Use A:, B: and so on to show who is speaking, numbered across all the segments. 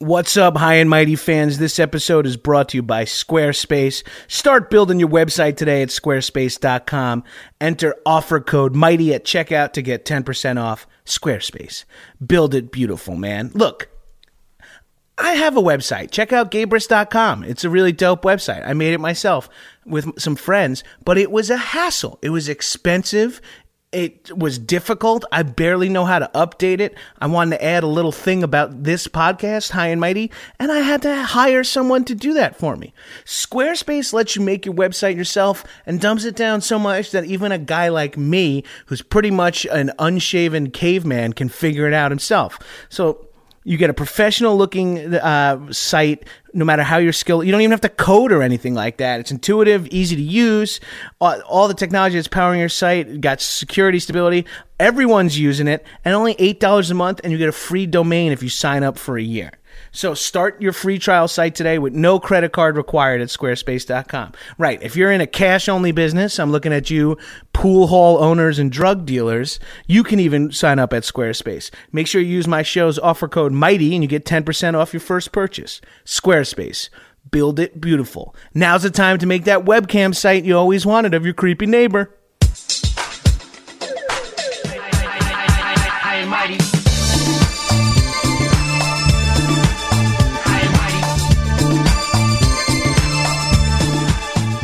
A: What's up, high and mighty fans? This episode is brought to you by Squarespace. Start building your website today at squarespace.com. Enter offer code MIGHTY at checkout to get 10% off Squarespace. Build it beautiful, man. Look, I have a website. Check out gabris.com. It's a really dope website. I made it myself with some friends, but it was a hassle. It was expensive. It was difficult. I barely know how to update it. I wanted to add a little thing about this podcast, High and Mighty, and I had to hire someone to do that for me. Squarespace lets you make your website yourself and dumps it down so much that even a guy like me, who's pretty much an unshaven caveman, can figure it out himself. So you get a professional looking uh, site, no matter how your skill. You don't even have to code or anything like that. It's intuitive, easy to use. All, all the technology that's powering your site got security, stability. Everyone's using it, and only eight dollars a month, and you get a free domain if you sign up for a year. So start your free trial site today with no credit card required at squarespace.com. Right. If you're in a cash only business, I'm looking at you, pool hall owners and drug dealers, you can even sign up at Squarespace. Make sure you use my show's offer code MIGHTY and you get 10% off your first purchase. Squarespace. Build it beautiful. Now's the time to make that webcam site you always wanted of your creepy neighbor.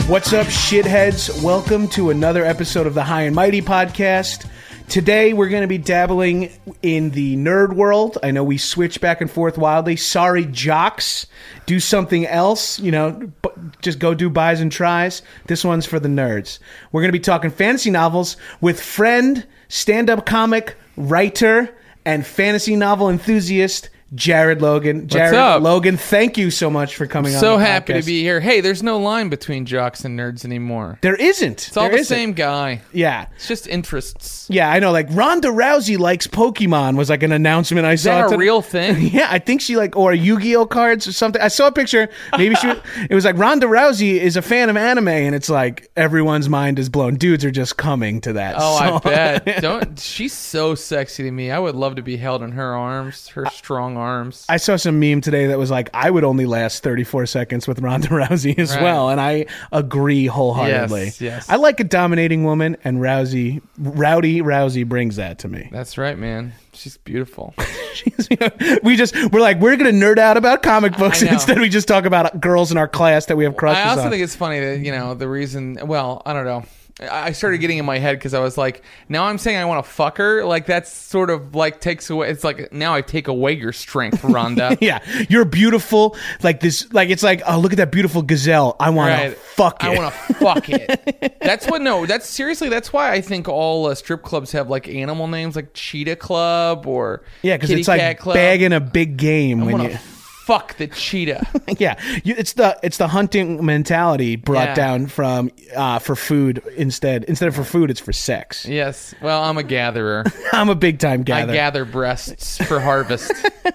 A: What's up, shitheads? Welcome to another episode of the High and Mighty podcast. Today, we're going to be dabbling in the nerd world. I know we switch back and forth wildly. Sorry, jocks. Do something else. You know, just go do buys and tries. This one's for the nerds. We're going to be talking fantasy novels with friend, stand up comic, writer, and fantasy novel enthusiast. Jared Logan. Jared
B: up?
A: Logan, thank you so much for coming on.
B: So happy
A: podcast.
B: to be here. Hey, there's no line between jocks and nerds anymore.
A: There isn't.
B: It's all
A: There
B: the
A: isn't.
B: same guy.
A: Yeah.
B: It's just interests.
A: Yeah, I know. Like Ronda Rousey likes Pokemon was like an announcement I
B: Is
A: saw.
B: that a real thing?
A: Yeah, I think she like or Yu-Gi-Oh cards or something. I saw a picture. Maybe she. it was like Ronda Rousey is a fan of anime, and it's like everyone's mind is blown. Dudes are just coming to that.
B: Oh, I bet. Don't. She's so sexy to me. I would love to be held in her arms, her strong arms.
A: I saw some meme today that was like, I would only last 34 seconds with Ronda Rousey as
B: Right.
A: well, and I agree wholeheartedly.
B: Yes, yes.
A: I like a dominating woman, and Rousey, Rowdy Rousey, brings that to me.
B: That's right, man. She's beautiful.
A: we just we're like we're gonna nerd out about comic books instead we just talk about girls in our class that we have crushes on.
B: I also
A: on.
B: think it's funny that you know the reason. Well, I don't know. I started getting in my head because I was like, now I'm saying I want to fuck her. Like that's sort of like takes away. It's like now I take away your strength, Rhonda.
A: yeah, you're beautiful. Like this, like it's like, oh, look at that beautiful gazelle. I want to fuck it.
B: I want to fuck it. That's what. No, that's seriously. That's why I think all uh, strip clubs have like animal names, like Cheetah Club or
A: yeah, because it's like
B: Cat Club.
A: bagging a big game
B: I
A: when you.
B: Fuck the cheetah.
A: yeah, you, it's the it's the hunting mentality brought
B: Yeah.
A: down from uh, for food instead. Instead of for food, it's for sex.
B: yes. Well, I'm a gatherer.
A: I'm a big time gatherer.
B: I gather breasts for harvest.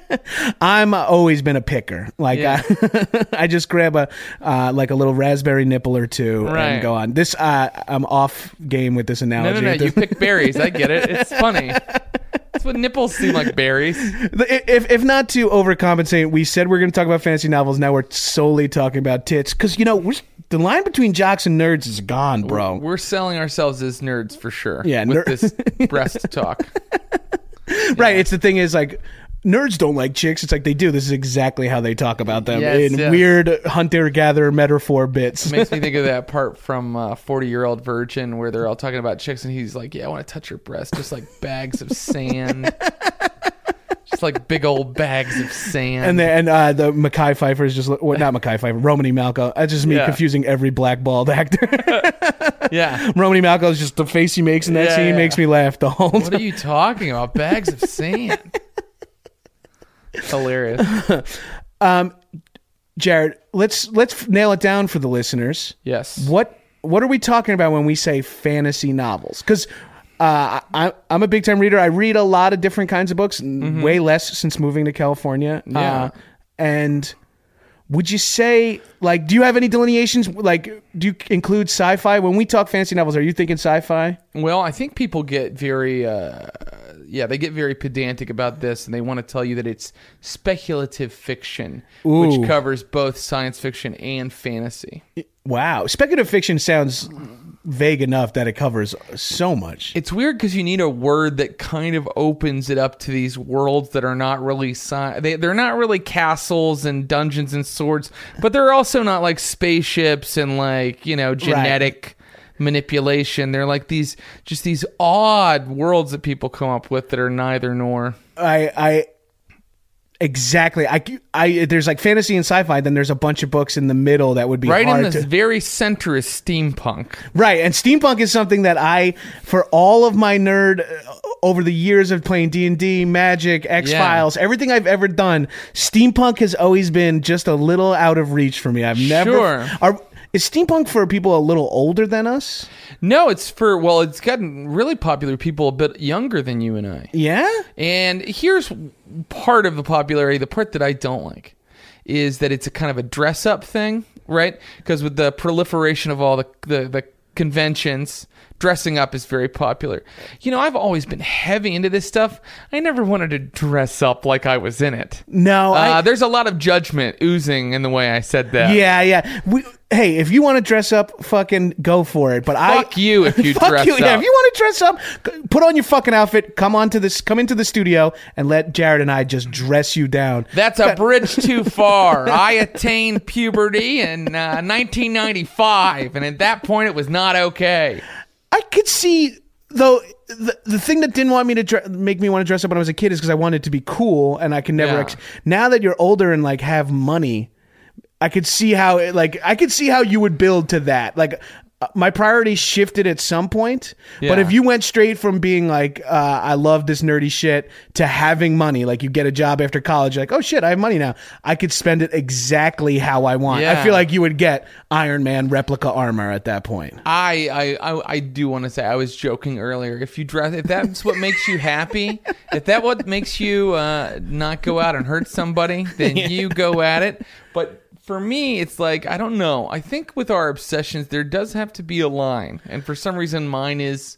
A: I'm uh, always been a picker. Like
B: Yeah.
A: I, I just grab a uh, like a little raspberry nipple or two
B: Right.
A: and go on. This uh, I'm off game with this analogy.
B: No, no, no. You pick berries. I get it. It's funny. That's what nipples seem like berries.
A: If if not to overcompensate, we said we are going to talk about fantasy novels. Now we're solely talking about tits because you know we're, the line between jocks and nerds is gone, bro.
B: We're selling ourselves as nerds for sure.
A: Yeah,
B: with
A: ner-
B: this breast talk.
A: Right. It's the thing is like nerds don't like chicks. It's like they do. This is exactly how they talk about them
B: Yes,
A: in
B: yes.
A: weird hunter gatherer metaphor bits.
B: Makes me think of that part from uh, Forty Year Old Virgin where they're all talking about chicks, and he's like, "Yeah, I want to touch your breast, just like bags of sand, just like big old bags of sand."
A: And then and uh, the Mekhi Phifer is just well, not Mekhi Phifer, Romany Malco. That's just me
B: Yeah.
A: confusing every blackballed actor.
B: yeah,
A: Romany Malco is just the face he makes in that
B: Yeah,
A: scene
B: yeah.
A: makes me laugh the whole
B: what
A: time.
B: are you talking about? Bags of sand. Hilarious.
A: Jared, let's let's nail it down for the listeners.
B: Yes.
A: What what are we talking about when we say fantasy novels? Because uh, I, I'm a big time reader. I read a lot of different kinds of books. n- Way less since moving to California.
B: Mm-hmm. Yeah.
A: Uh, and would you say like do you have any delineations? Like do you include sci-fi when we talk fantasy novels? Are you thinking sci-fi?
B: Well, I think people get very, uh, yeah, they get very pedantic about this, and they want to tell you that it's speculative fiction,
A: Ooh.
B: which covers both science fiction and fantasy.
A: Wow, speculative fiction sounds vague enough that it covers so much.
B: It's weird because you need a word that kind of opens it up to these worlds that are not really sci- they they're not really castles and dungeons and swords, but they're also not like spaceships and like you know genetic manipulation. They're like these just these odd worlds that people come up with that are neither nor.
A: I I exactly I I there's like fantasy and sci-fi then there's a bunch of books in the middle that would be
B: Right in this
A: to
B: very center is steampunk.
A: Right, and steampunk is something that I for all of my nerd uh, over the years of playing D&D, Magic, X-Files, everything I've ever done, steampunk has always been just a little out of reach for me. I've never
B: Sure.
A: Are is steampunk for people a little older than us?
B: No, it's for well, it's gotten really popular people a bit younger than you and I.
A: Yeah?
B: And here's part of the popularity. The part that I don't like is that it's a kind of a dress up thing, right? Because with the proliferation of all the, the, the conventions, dressing up is very popular. You know, I've always been heavy into this stuff. I never wanted to dress up like I was in it.
A: No, I
B: Uh, there's a lot of judgment oozing in the way I said that.
A: Yeah, yeah. We, hey, if you want to dress up, fucking go for it. But
B: Fuck
A: I
B: you if you
A: fuck
B: dress
A: you. Yeah, if you want to dress up, put on your fucking outfit. Come on to this. Come into the studio and let Jared and I just dress you down.
B: That's a bridge too far. I attained puberty in uh, 1995, and at that point, it was not okay.
A: I could see though. The, the thing that didn't want me to dre- make me want to dress up when I was a kid is because I wanted to be cool, and I can never.
B: Yeah.
A: Ex- now that you're older and like have money, I could see how it, like I could see how you would build to that. Like my priorities shifted at some point, but if you went straight from being like uh, I love this nerdy shit to having money, like you get a job after college, like oh shit, I have money now. I could spend it exactly how I want. I feel like you would get Iron Man replica armor at that point.
B: I I, I, I do want to say I was joking earlier. If you dress, if that's what makes you happy, if that what makes you uh, not go out and hurt somebody, then you go at it. But for me, it's like I don't know. I think with our obsessions, there does have to be a line, and for some reason, mine is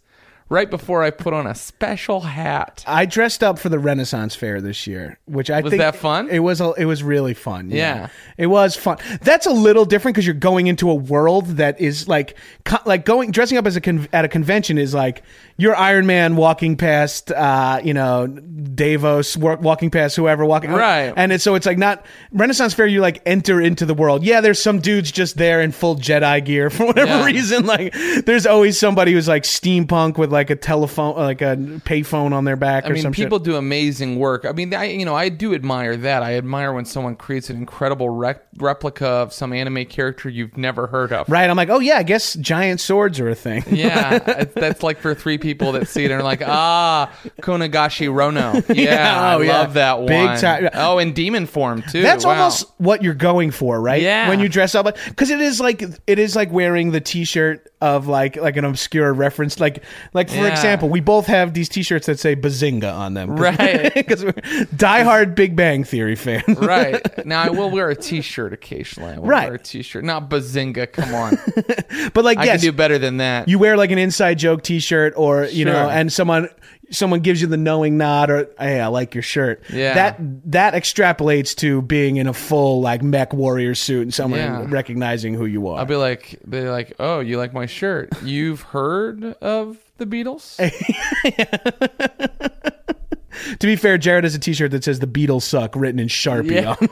B: right before I put on a special hat.
A: I dressed up for the Renaissance Fair this year, which I
B: Was
A: think
B: that fun?
A: It was. A, it was really fun.
B: Yeah.
A: it was fun. That's a little different because you're going into a world that is like, co- like going dressing up as a con- at a convention is like you're Iron Man walking past, uh, you know, Davos wa- walking past whoever walking
B: Right.
A: and it's so it's like not Renaissance Fair. You like enter into the world. Yeah, there's some dudes just there in full Jedi gear for whatever
B: Yeah.
A: reason. Like, there's always somebody who's like steampunk with like like a telephone, like a payphone on their back
B: I
A: or
B: mean, people
A: shit.
B: do amazing work. I mean, I you know I do admire that. I admire when someone creates an incredible rec- replica of some anime character you've never heard of.
A: Right? I'm like, oh yeah, I guess giant swords are a thing.
B: Yeah, that's like for three people that see it and are like, ah, Konagashi Rono. Yeah,
A: Yeah,
B: I
A: oh, yeah.
B: love that one.
A: Big time.
B: Oh, in demon form too.
A: That's
B: Wow.
A: almost what you're going for, right?
B: Yeah.
A: When you dress up, because it is like it is like wearing the T-shirt of like like an obscure reference. Like like for
B: Yeah.
A: example, we both have these T-shirts that say Bazinga on them,
B: Right.
A: Because we're diehard Big Bang Theory fans.
B: right now. I will wear a T-shirt occasionally. I will
A: Right.
B: wear a T-shirt, not Bazinga. Come on,
A: but like
B: I
A: yes,
B: can do better than that.
A: you wear like an inside joke T-shirt, or you know, and someone someone gives you the knowing nod, or hey, I like your shirt.
B: Yeah.
A: that that extrapolates to being in a full like mech warrior suit and someone
B: Yeah.
A: recognizing who you are.
B: I'll be like, they're like, oh, you like my shirt? You've heard of the Beatles?
A: To be fair, Jared has a T-shirt that says "The Beatles suck" written in Sharpie.
B: Yeah.
A: on.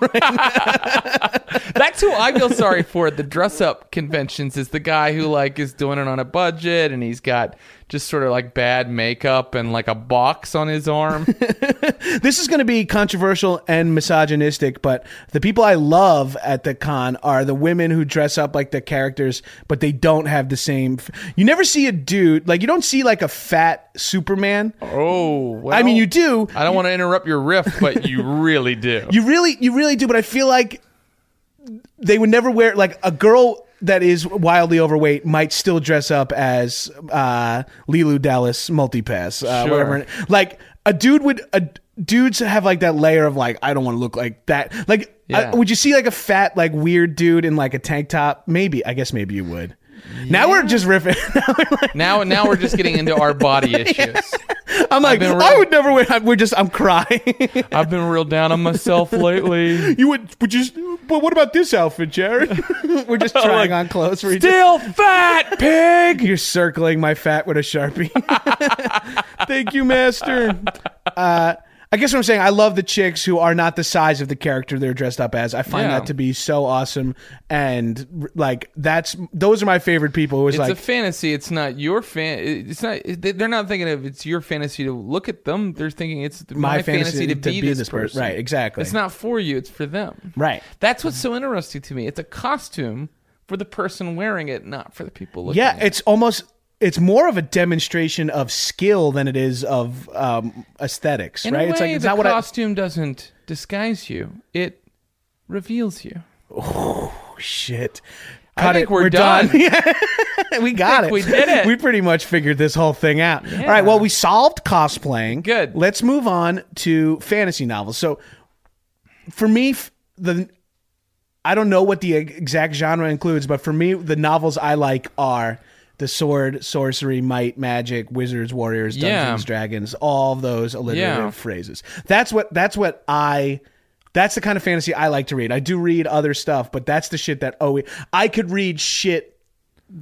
B: That's who I feel sorry for at the dress up conventions is the guy who like is doing it on a budget and he's got just sort of like bad makeup and like a box on his arm.
A: This is going to be controversial and misogynistic, but the people I love at the con are the women who dress up like the characters, but they don't have the same. F- you never see a dude like you don't see like a fat Superman.
B: oh, well,
A: I mean, you do.
B: I don't want to interrupt your riff, but you really do.
A: You really, you really do. But I feel like they would never wear like a girl that is wildly overweight might still dress up as uh, Leeloo Dallas multipass, uh,
B: Sure.
A: whatever. Like a dude would. A, dudes have like that layer of like I don't want to look like that. Like,
B: Yeah.
A: uh, would you see like a fat like weird dude in like a tank top? Maybe. I guess maybe you would. Now we're just riffing. Now we're like-
B: now, now we're just getting into our body issues.
A: I'm like,
B: been
A: I would never wear. We're just. I'm crying.
B: I've been real down on myself lately.
A: You would, would just, but what about this outfit, Jared? We're just trying on clothes for each other.
B: Still fat pig.
A: You're circling my fat with a sharpie. Thank you, master. Uh, I guess what I'm saying, I love the chicks who are not the size of the character they're dressed up as. I find
B: Yeah.
A: that to be so awesome, and like that's those are my favorite people. Who is
B: It's
A: like,
B: a fantasy. It's not your fan. It's not. They're not thinking of it's your fantasy to look at them. They're thinking it's my, fantasy, to, be, this,
A: per-
B: person.
A: Right, exactly.
B: It's not for you. It's for them.
A: right.
B: That's what's so interesting to me. It's a costume for the person wearing it, not for the people looking.
A: Yeah,
B: at it.
A: it's almost it's more of a demonstration of skill than it is of um, aesthetics,
B: in
A: right?
B: a way,
A: it's like it's
B: the
A: not what I.
B: costume doesn't disguise you. It reveals you.
A: Oh shit.
B: I
A: Cut
B: think
A: it.
B: we're done.
A: Yeah. we got it.
B: we did it.
A: We pretty much figured this whole thing out. All right. Well, we solved cosplaying.
B: Good.
A: Let's move on to fantasy novels. So, for me, the I don't know what the exact genre includes, but for me, the novels I like are the sword, sorcery, might, magic, wizards, warriors, dungeons,
B: Yeah.
A: dragons, all those alliterative
B: Yeah.
A: phrases. That's what that's what I that's the kind of fantasy I like to read. I do read other stuff, but that's the shit that oh I could read shit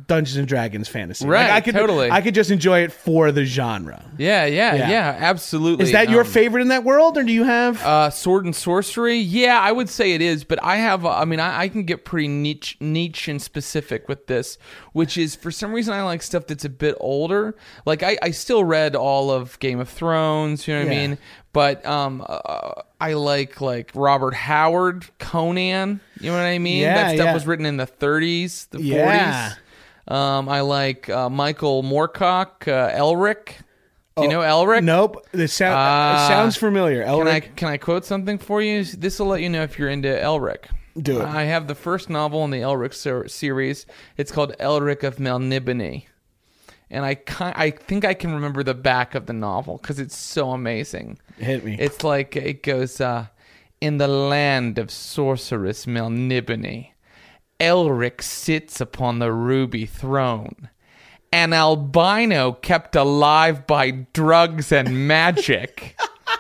A: Dungeons and Dragons fantasy. Like,
B: Right,
A: I could
B: totally.
A: I could just enjoy it for the genre.
B: Yeah, yeah,
A: Yeah.
B: yeah, absolutely.
A: Is that your
B: Um,
A: favorite in that world or do you have
B: Uh, sword and sorcery. Yeah, I would say it is, but I have. uh, I mean, I, I can get pretty niche, niche and specific with this, which is for some reason I like stuff that's a bit older. Like I, I still read all of Game of Thrones. You know what
A: Yeah.
B: I mean? But um, uh, I like like Robert Howard, Conan. You know what I mean?
A: Yeah,
B: that stuff
A: yeah.
B: was written in the 30s, the
A: Yeah.
B: 40s. Um, I like uh, Michael Moorcock, uh, Elric. Do you know Elric?
A: Nope. It, sound, it sounds familiar.
B: Can I
A: Elric,
B: can I quote something for you? This will let you know if you're into Elric.
A: Do it.
B: I have the first novel in the Elric ser- series. It's called Elric of Melnibone, and I I think I can remember the back of the novel because it's so amazing.
A: Hit me.
B: It's like it goes uh, in the land of sorceress Melnibone. Elric sits upon the ruby throne. An albino kept alive by drugs and magic.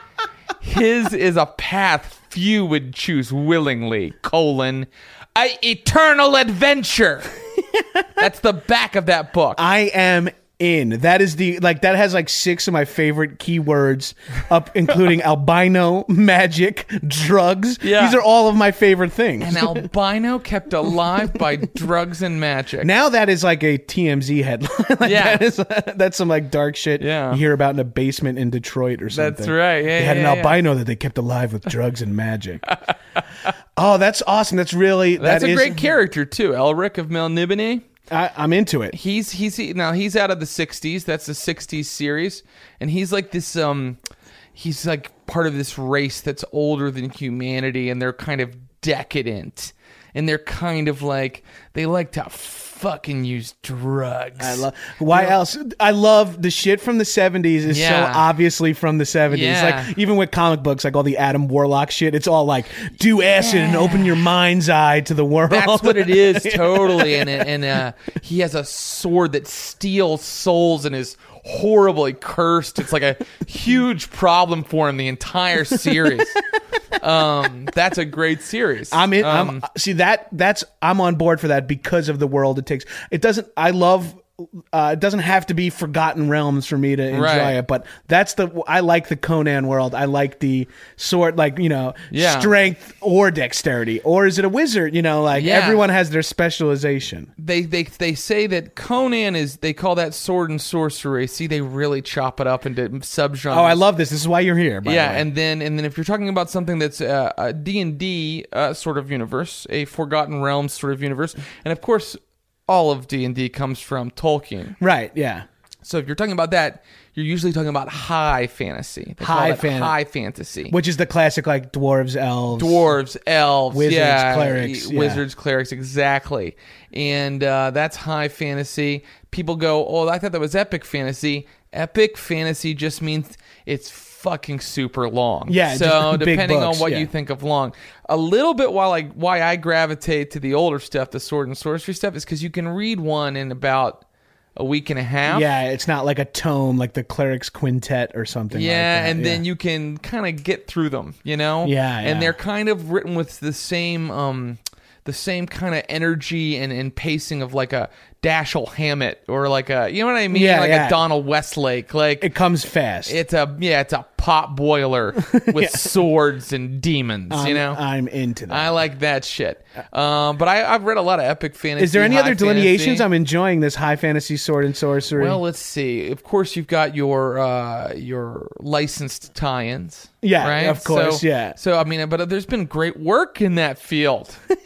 B: His is a path few would choose willingly, colon, a eternal adventure. That's the back of that book.
A: I am in. That is the like that has like six of my favorite keywords up, including albino, magic, drugs.
B: Yeah.
A: These are all of my favorite things.
B: An albino kept alive by drugs and magic.
A: now that is like a TMZ headline. like
B: Yeah.
A: that is that's some like dark shit
B: Yeah.
A: you hear about in a basement in Detroit or something.
B: That's right. Yeah,
A: they had
B: yeah,
A: an albino that they kept alive with drugs and magic. oh, that's awesome. That's really
B: That's
A: that
B: a
A: is-
B: great character too. Elric of Melnibone.
A: I, I'm into it.
B: He's he's he, now he's out of the '60s. That's the '60s series, and he's like this. Um, he's like part of this race that's older than humanity, and they're kind of decadent, and they're kind of like they like to fucking use drugs.
A: I love. Why else? I love the shit from the '70s. Is
B: Yeah.
A: so obviously from the '70s.
B: Yeah.
A: Like even with comic books, like all the Adam Warlock shit, it's all like do acid and open your mind's eye to the world.
B: That's what it is, totally. And and uh, he has a sword that steals souls and is horribly cursed. It's like a huge problem for him the entire series. Um, that's a great series.
A: I'm in.
B: Um,
A: I'm see that. That's I'm on board for that because of the world it takes. It doesn't. I love. Uh, it doesn't have to be Forgotten Realms for me to enjoy
B: Right.
A: it, but that's the I like the Conan world. I like the sword, like you know,
B: Yeah.
A: strength or dexterity, or is it a wizard? You know, like
B: Yeah.
A: everyone has their specialization.
B: they they they say that Conan is they call that sword and sorcery. See, they really chop it up into subgenres.
A: Oh, I love this. This is why you're here.
B: Yeah, and then and then if you're talking about something that's uh, a D and D uh, sort of universe, a Forgotten Realms sort of universe, and of course, all of D and D comes from Tolkien.
A: right, yeah.
B: So if you're talking about that, you're usually talking about high fantasy. They call
A: High
B: that
A: fan-
B: high fantasy.
A: Which is the classic like dwarves, elves,
B: Dwarves, elves,
A: Wizards,
B: yeah,
A: clerics, yeah.
B: wizards, clerics, exactly. And uh, that's high fantasy. People go, "Oh, I thought that was epic fantasy." Epic fantasy just means it's fucking super long.
A: Yeah,
B: So depending
A: books,
B: on what
A: yeah.
B: you think of long, a little bit while I why I gravitate to the older stuff, the sword and sorcery stuff, is because you can read one in about a week and a half.
A: Yeah, it's not like a tome like the Clerics Quintet or something.
B: Yeah,
A: like that.
B: and then you can kind of get through them, you know.
A: Yeah, yeah.
B: and they're kind of written with the same, um, the same kind of energy and, and pacing of like a Dashiell Hammett or like a, you know what I mean,
A: Yeah,
B: like
A: yeah.
B: a Donald Westlake. Like
A: it comes fast.
B: it's a yeah, it's a pot boiler with swords and demons. you
A: I'm-
B: know,
A: I'm into that.
B: I like that shit. Um, but I, I've read a lot of epic fantasy.
A: Is there any other delineations?
B: fantasy.
A: I'm enjoying this high fantasy sword and sorcery.
B: Well, let's see. Of course, you've got your uh, your licensed tie-ins.
A: Yeah,
B: right.
A: of course,
B: So-
A: yeah.
B: So I mean, but there's been great work in that field.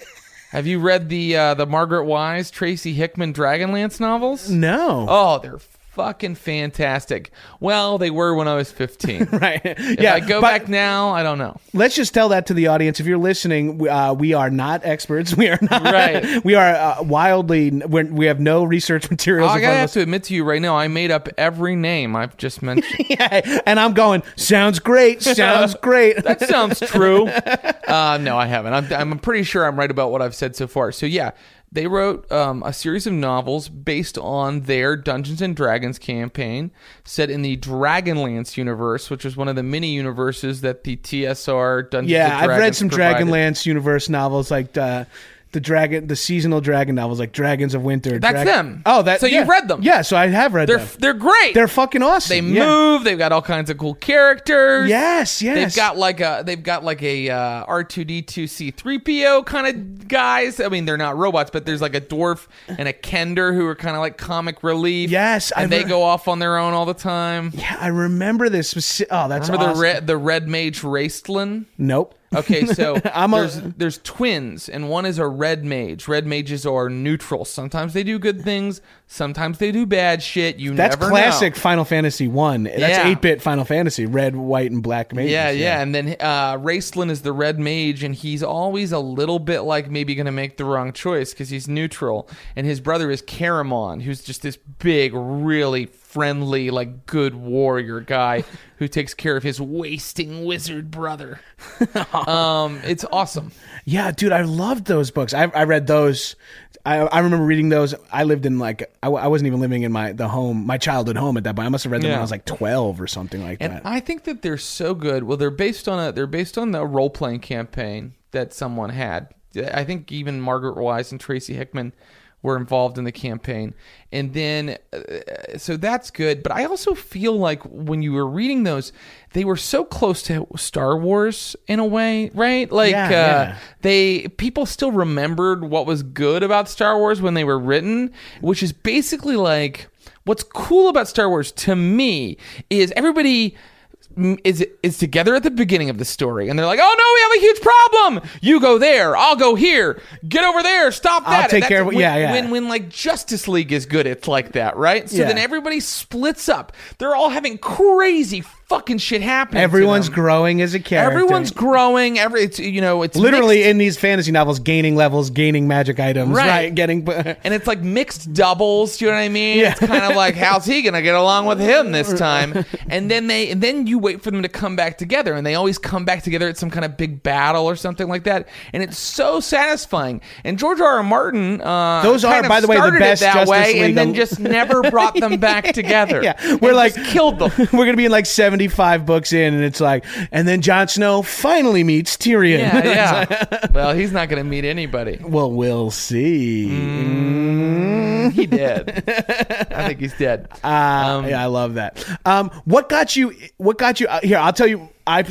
B: Have you read the uh, the Margaret Weis, Tracy Hickman Dragonlance novels?
A: no.
B: Oh, they're fucking fantastic. Well, they were when I was 15.
A: right.
B: If
A: yeah.
B: I go back now, I don't know.
A: Let's just tell that to the audience. If you're listening, we- uh, we are not experts. We are not.
B: Right.
A: We are uh, wildly. We're, we have no research materials.
B: I
A: front of
B: have to admit to you right now, I made up every name I've just mentioned.
A: Yeah, and I'm going. Sounds great. Sounds great.
B: That sounds true. Uh, no, I haven't. I'm, I'm pretty sure I'm right about what I've said so far. So yeah, they wrote um, a series of novels based on their Dungeons and Dragons campaign, set in the Dragonlance universe, which was one of the mini universes that the TSR Dungeons.
A: yeah, I've read some
B: provided.
A: Dragonlance universe novels like uh, the dragon, the seasonal dragon novels like Dragons of Winter.
B: That's
A: Drag-
B: them.
A: Oh, that.
B: So you've read them.
A: Yeah, so I have read
B: They're
A: them.
B: they're great.
A: They're fucking awesome.
B: they
A: Yeah.
B: move. They've got all kinds of cool characters.
A: Yes, yes.
B: They've got like a they've got like a uh, R two D two C three PO kind of guys. I mean, they're not robots, but there's like a dwarf and a Kender who are kind of like comic relief.
A: Yes,
B: and
A: I've
B: they
A: re-
B: go off on their own all the time.
A: Yeah, I remember this. speci- Oh, that's
B: Remember
A: awesome.
B: the red the red mage Raistlin?
A: Nope.
B: Okay, so
A: I'm a-
B: there's there's twins, and one is a red mage. Red mages are neutral. Sometimes they do good things, sometimes they do bad shit. You never
A: That's
B: never
A: classic
B: know.
A: Final Fantasy One. That's
B: Yeah.
A: eight bit Final Fantasy. Red, white, and black mages.
B: Yeah, yeah, and then uh, Raistlin is the red mage, and he's always a little bit like maybe going to make the wrong choice because he's neutral. And his brother is Caramon, who's just this big, really friendly, like good warrior guy who takes care of his wasting wizard brother. um, it's awesome.
A: Yeah, dude, I loved those books. I, I read those. I, I remember reading those. I lived in like I, I wasn't even living in my the home, my childhood home at that point. I must have read them when I was like twelve or something like
B: And
A: that.
B: I think that they're so good. Well, they're based on a they're based on the role playing campaign that someone had. I think even Margaret Weis and Tracy Hickman were involved in the campaign. And then, uh, so that's good. But I also feel like when you were reading those, they were so close to Star Wars in a way, right? Like,
A: Yeah,
B: uh,
A: yeah.
B: they people still remembered what was good about Star Wars when they were written, which is basically like what's cool about Star Wars to me is everybody is is together at the beginning of the story and they're like, "Oh no, we have a huge problem. You go there, I'll go here. Get over there, stop that."
A: I'll take care of it. Yeah, yeah.
B: When when like Justice League is good, it's like that, right? So
A: Yeah.
B: then everybody splits up. They're all having crazy fucking shit happening. to
A: Everyone's growing as a character.
B: Everyone's growing. Every it's you know it's
A: literally
B: mixed-
A: in these fantasy novels gaining levels, gaining magic items,
B: Right.
A: right? Getting
B: and it's like mixed doubles. Do you know what I mean?
A: Yeah.
B: It's kind of like how's he gonna get along with him this time? And then they and then you wait for them to come back together, and they always come back together at some kind of big battle or something like that, and it's so satisfying. And George R. R. Martin, uh,
A: Those are, by the way, the best
B: that
A: Justice
B: way,
A: League
B: and then just never brought them back together.
A: Yeah, we're like-
B: killed them.
A: we're gonna be in like seventy five books in, and it's like, and then Jon Snow finally meets Tyrion.
B: Yeah, yeah. well, he's not going to meet anybody.
A: well, we'll see. Mm.
B: He did. I think he's dead.
A: Uh,
B: Um,
A: yeah, I love that. Um, what got you? What got you? Uh, here, I'll tell you. I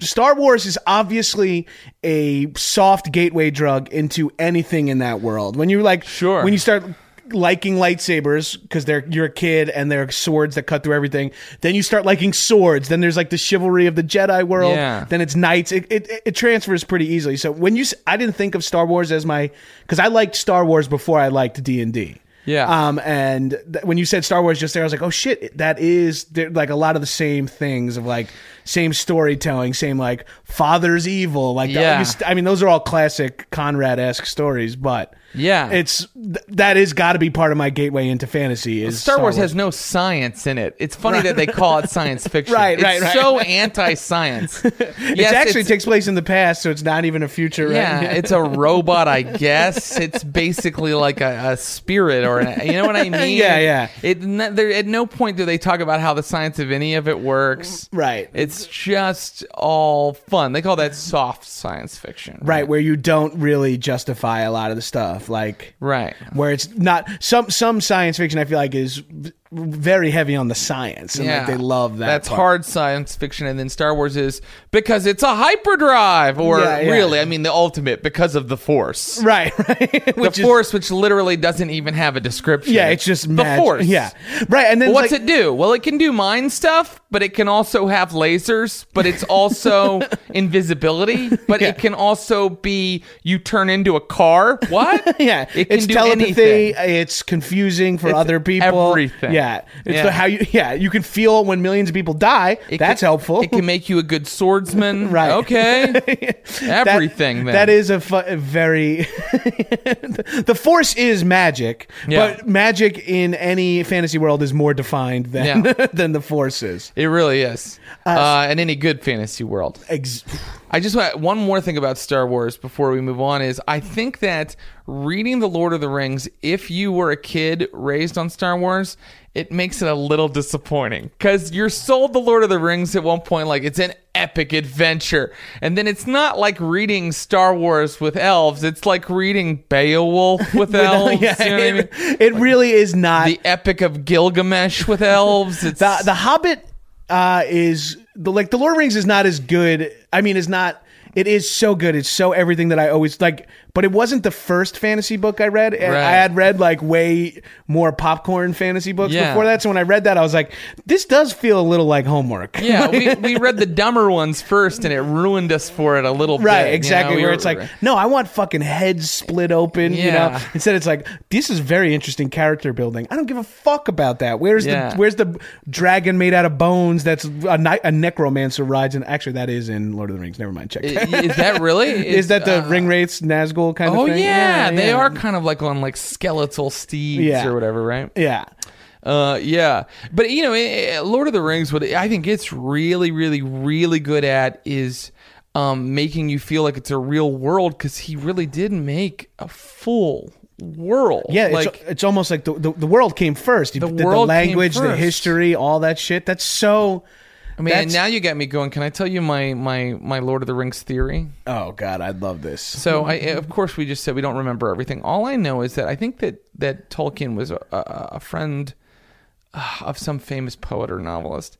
A: Star Wars is obviously a soft gateway drug into anything in that world. When you like,
B: Sure.
A: when you start liking lightsabers because they're you're a kid and they're swords that cut through everything. Then you start liking swords. Then there's like the chivalry of the Jedi world.
B: Yeah.
A: Then it's knights. It, it it transfers pretty easily. So when you, I didn't think of Star Wars as my because I liked Star Wars before I liked D and D.
B: Yeah.
A: Um, and th- when you said Star Wars just there, I was like, oh shit, that is like a lot of the same things of like same storytelling, same like father's evil. Like, that-
B: Yeah.
A: st- I mean, those are all classic Conrad esque stories, but
B: Yeah.
A: it's th- that is got to be part of my gateway into fantasy. Is
B: Star Wars has no science in it. It's funny that they call it science fiction.
A: Right,
B: it's
A: right, right.
B: so anti-science.
A: It
B: Yes,
A: actually
B: it's-
A: takes place in the past, so it's not even a future. Right?
B: Yeah, it's a robot, I guess. It's basically like a, a spirit, or an, you know what I mean?
A: Yeah, yeah.
B: It there, at no point do they talk about how the science of any of it works.
A: Right.
B: It's just all fun. They call that soft science fiction.
A: right where you don't really justify a lot of the stuff, like
B: Right.
A: where it's not some some science fiction. I feel like is very heavy on the science, and like they love that.
B: That's
A: part.
B: hard science fiction, and then Star Wars is because it's a hyperdrive, or
A: Yeah, yeah.
B: really, I mean, the ultimate because of the Force.
A: Right, right.
B: The
A: is-
B: Force, which literally doesn't even have a description.
A: Yeah, it's just
B: the
A: magic.
B: Force.
A: Yeah, right. And then
B: What's
A: like,
B: it do? Well, it can do mind stuff, but it can also have lasers, but it's also invisibility, but
A: Yeah.
B: it can also be you turn into a car. What?
A: Yeah,
B: It can
A: it's
B: do
A: telepathy.
B: anything.
A: It's confusing for other people.
B: everything.
A: Yeah, it's
B: Yeah.
A: The, how you. Yeah, you can feel when millions of people die.
B: It
A: That's
B: can-
A: helpful.
B: It can make you a good swordsman.
A: Right.
B: Okay.
A: That-
B: Everything. then.
A: That is a, fu- a very. the force is magic,
B: Yeah.
A: but magic in any fantasy world is more defined than
B: Yeah.
A: than the force is.
B: It really is. Uh, in any good fantasy world.
A: Ex-
B: I just want one more thing about Star Wars before we move on is I think that reading The Lord of the Rings, if you were a kid raised on Star Wars, it makes it a little disappointing because you're sold The Lord of the Rings at one point like it's an epic adventure, and then it's not like reading Star Wars with elves. It's like reading Beowulf with elves.
A: yeah,
B: you know what I mean?
A: it, it really is not.
B: The Epic of Gilgamesh with elves. It's
A: the the Hobbit uh, is the like the Lord of the Rings is not as good. I mean, it's not. It is so good. It's so everything that I always like. But it wasn't the first fantasy book I read.
B: Right.
A: I had read like way more popcorn fantasy books
B: Yeah.
A: before that. So when I read that, I was like, this does feel a little like homework.
B: yeah, we, we read the dumber ones first, and it ruined us for it a little bit.
A: Right,
B: you
A: exactly.
B: know? We
A: where
B: were-
A: it's like, no, I want fucking heads split open. You know, instead it's like this is very interesting character building. I don't give a fuck about that. Where's
B: Yeah.
A: the Where's the dragon made out of bones? That's a, ni- a necromancer rides, and actually that is in Lord of the Rings. Never mind. Check.
B: Is that really?
A: is that the
B: uh,
A: ring wraiths Nazgul kind
B: Oh
A: of thing?
B: yeah, they are kind of like on like skeletal steeds
A: Yeah.
B: or whatever, right?
A: Yeah.
B: Uh, yeah, but you know, eh, Lord of the Rings. What I think it's really, really, really good at is um, making you feel like it's a real world because he really did make a full world.
A: Yeah,
B: like
A: it's, it's almost like the, the, the world came first. The, the
B: world came
A: language, the
B: first.
A: history, all that shit. That's so.
B: I mean, now you got me going. Can I tell you my my my Lord of the Rings theory?
A: oh god, I'd love this.
B: So, I, of course, we just said we don't remember everything. All I know is that I think that that Tolkien was a, a, a friend uh, of some famous poet or novelist.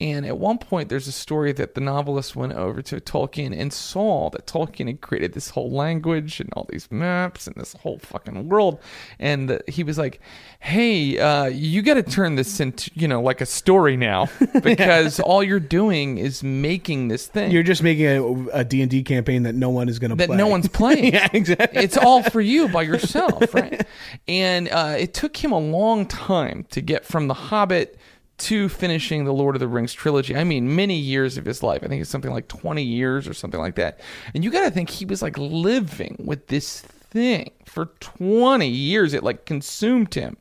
B: And at one point, there's a story that the novelist went over to Tolkien and saw that Tolkien had created this whole language and all these maps and this whole fucking world. And uh, he was like, "Hey, uh, you got to turn this into, you know, like a story now, because all you're doing is making this thing.
A: You're just making a, a D&D campaign that no one is going to
B: that
A: play.
B: no one's playing.
A: yeah, exactly.
B: It's all for you by yourself, right? And uh, it took him a long time to get from The Hobbit to finishing the Lord of the Rings trilogy. I mean, many years of his life. I think it's something like 20 years or something like that. And you got to think he was like living with this thing for 20 years. It like consumed him.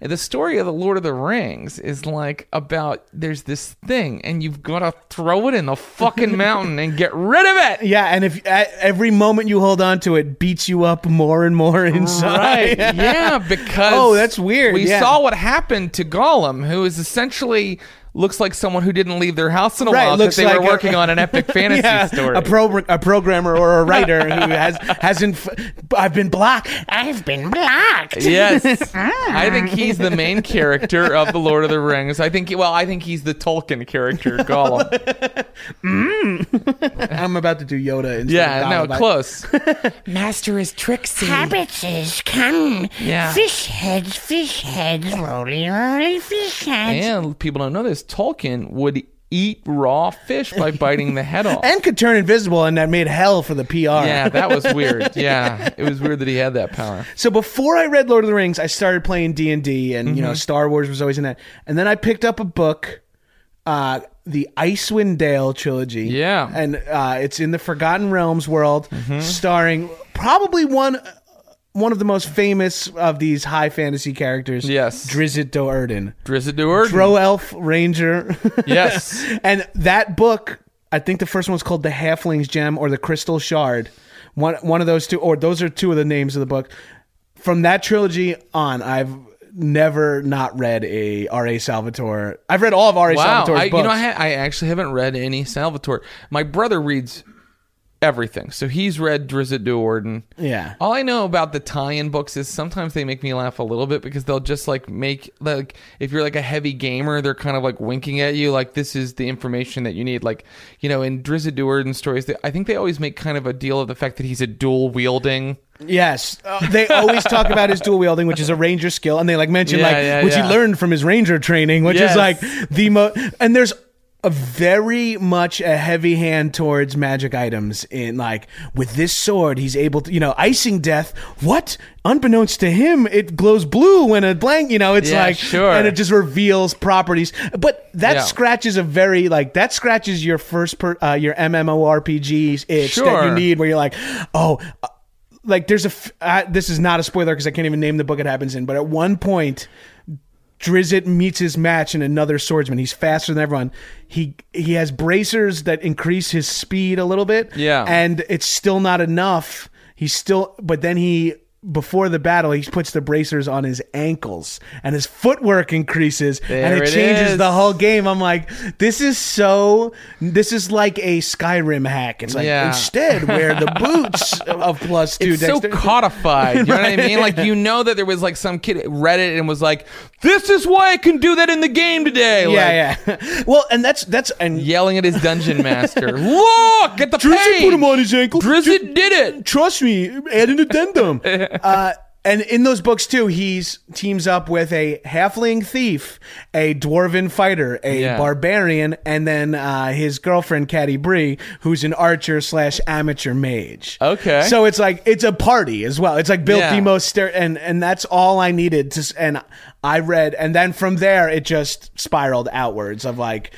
B: And the story of the Lord of the Rings is like about there's this thing and you've got to throw it in the fucking mountain and get rid of it.
A: Yeah, and if at every moment you hold on to it beats you up more and more inside.
B: Right. Yeah, because
A: Oh, that's weird.
B: We
A: Yeah.
B: saw what happened to Gollum, who is essentially looks like someone who didn't leave their house in a
A: Right,
B: while because they
A: like
B: were
A: a-
B: working on an epic fantasy
A: Yeah,
B: story.
A: a pro a programmer or a writer who has hasn't. f- I've been blocked.
C: I've been blocked.
B: yes, I think he's the main character of the Lord of the Rings. I think, well, I think he's the Tolkien character, Gollum. Mm.
A: I'm about to do Yoda. Instead
B: Yeah,
A: of
B: no,
A: Gollum.
B: close. Master is Trixie.
C: Hobbitses, come.
B: Yeah.
C: Fish heads, fish heads, roly roly fish heads.
B: And people don't know this. Tolkien would eat raw fish by biting the head off.
A: and could turn invisible, and that made hell for the PR.
B: yeah, that was weird. Yeah, it was weird that he had that power.
A: So before I read Lord of the Rings, I started playing D and D, and you know
B: Mm-hmm.
A: Star Wars was always in that. And then I picked up a book, uh, the Icewind Dale trilogy.
B: Yeah. Mm-hmm.
A: and uh, it's in the Forgotten Realms world, starring probably one one of the most famous of these high fantasy characters.
B: Yes.
A: Drizzt Do'Urden,
B: Drizzt Do'Urden.
A: Dro Elf Ranger.
B: Yes.
A: and that book, I think the first one's called The Halfling's Gem or The Crystal Shard. One one of those two, or those are two of the names of the book. From that trilogy on, I've never not read a R.A. Salvatore. I've read all of R.A.
B: Wow,
A: Salvatore's
B: I, you know, I, ha- I actually haven't read any Salvatore. My brother reads everything, so he's read Drizzt Do'Urden.
A: Yeah.
B: All I know about the tie-in books is sometimes they make me laugh a little bit because they'll just like make like if you're like a heavy gamer, they're kind of like winking at you like this is the information that you need. Like you know, in Drizzt Do'Urden stories, they, I think they always make kind of a deal of the fact that he's a dual wielding.
A: Yes, uh, they always talk about his dual wielding, which is a ranger skill, and they like mention
B: Yeah,
A: like
B: yeah,
A: which
B: yeah.
A: he learned from his ranger training, which
B: Yes.
A: is like the mo. And there's very much a heavy hand towards magic items in like with this sword he's able to you know Icingdeath what unbeknownst to him it glows blue when a blank you know it's
B: Yeah,
A: like
B: sure.
A: and it just reveals properties but that
B: Yeah.
A: scratches a very like that scratches your first per uh, your mmorpgs itch that you need where you're like oh uh, like there's a f- uh, this is not a spoiler because I can't even name the book it happens in, but at one point. Drizzt meets his match in another swordsman. He's faster than everyone. He he has bracers that increase his speed a little bit.
B: Yeah.
A: and it's still not enough. He's still, but then he before the battle he puts the bracers on his ankles and his footwork increases and it
B: it
A: changes
B: is.
A: the whole game. I'm like, this is so. This is like a Skyrim hack. It's like
B: Yeah.
A: instead wear the boots of plus two.
B: It's so codified. You know what I mean? Like you know that there was like some kid read it and was like, "This is why I can do that in the game today." Like,
A: yeah, yeah. Well, and that's that's and
B: Yelling at his dungeon master. Look at the
A: Drizzt
B: page.
A: put him on his ankle.
B: Drizzt did it.
A: Trust me, add an addendum. uh, and in those books too, he's teams up with a halfling thief, a dwarven fighter, a
B: Yeah.
A: barbarian, and then uh, his girlfriend Catti-brie, who's an archer slash amateur mage.
B: Okay.
A: so it's like it's a party as well. It's like built
B: Yeah.
A: the most ster- and and that's all I needed to. And I read, and then from there it just spiraled outwards of like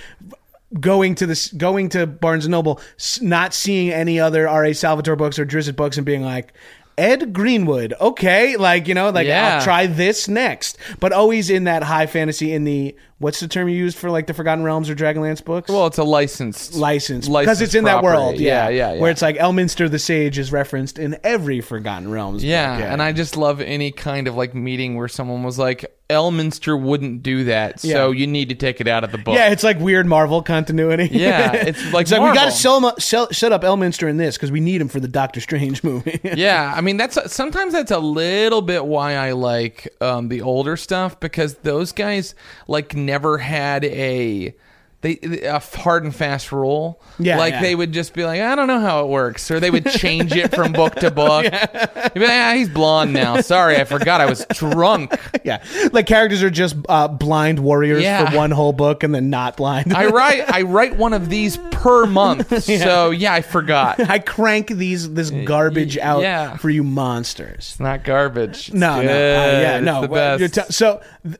A: going to this going to Barnes and Noble, not seeing any other R.A. Salvatore books or Drizzt books, and being like. Ed Greenwood, okay, like you know, like
B: Yeah.
A: I'll try this next, but always in that high fantasy, in the what's the term you used for like the Forgotten Realms or Dragonlance books?
B: Well, it's a licensed
A: license because it's in that world. Yeah.
B: yeah, yeah.
A: Where it's like Elminster the Sage is referenced in every Forgotten Realms. book,
B: Yeah, and I just love any kind of like meeting where someone was like, Elminster wouldn't do that, so
A: Yeah.
B: you need to take it out of the book.
A: Yeah, it's like weird Marvel continuity.
B: Yeah, it's like
A: it's like we got to sell, him, sell, set up Elminster in this because we need him for the Doctor Strange movie.
B: yeah, I mean that's sometimes that's a little bit why I like um, the older stuff because those guys like never had a they a hard and fast rule.
A: Yeah,
B: like
A: yeah.
B: they would just be like, I don't know how it works, or they would change it from book to book. They'd be like, ah, he's blonde now. Sorry, I forgot I was drunk.
A: yeah, like characters are just uh, blind warriors
B: Yeah.
A: for one whole book and then not blind.
B: I write I write one of these per month, so yeah, I forgot.
A: I crank these this garbage out
B: yeah.
A: for you monsters.
B: It's not garbage. It's
A: No, no, uh,
B: good.
A: yeah, no.
B: the
A: well,
B: best.
A: t- so th-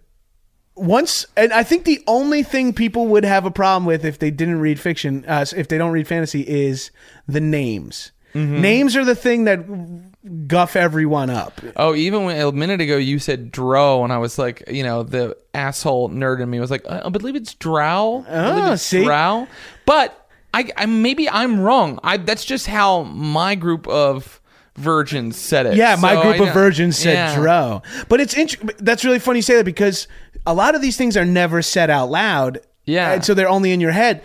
A: once, and I think the only thing people would have a problem with if they didn't read fiction, uh, if they don't read fantasy, is the names.
B: Mm-hmm.
A: Names are the thing that guff everyone up.
B: Oh, even when a minute ago you said Dro, and I was like, you know, the asshole nerd in me was like, I I believe it's Drow. I
A: Oh,
B: it's
A: see?
B: Drow. But I, I maybe I'm wrong. I that's just how my group of virgins said it.
A: Yeah, my
B: So
A: group
B: I
A: of virgins said
B: yeah.
A: Dro. But it's int- that's really funny you say that because a lot of these things are never said out loud.
B: Yeah.
A: And so they're only in your head.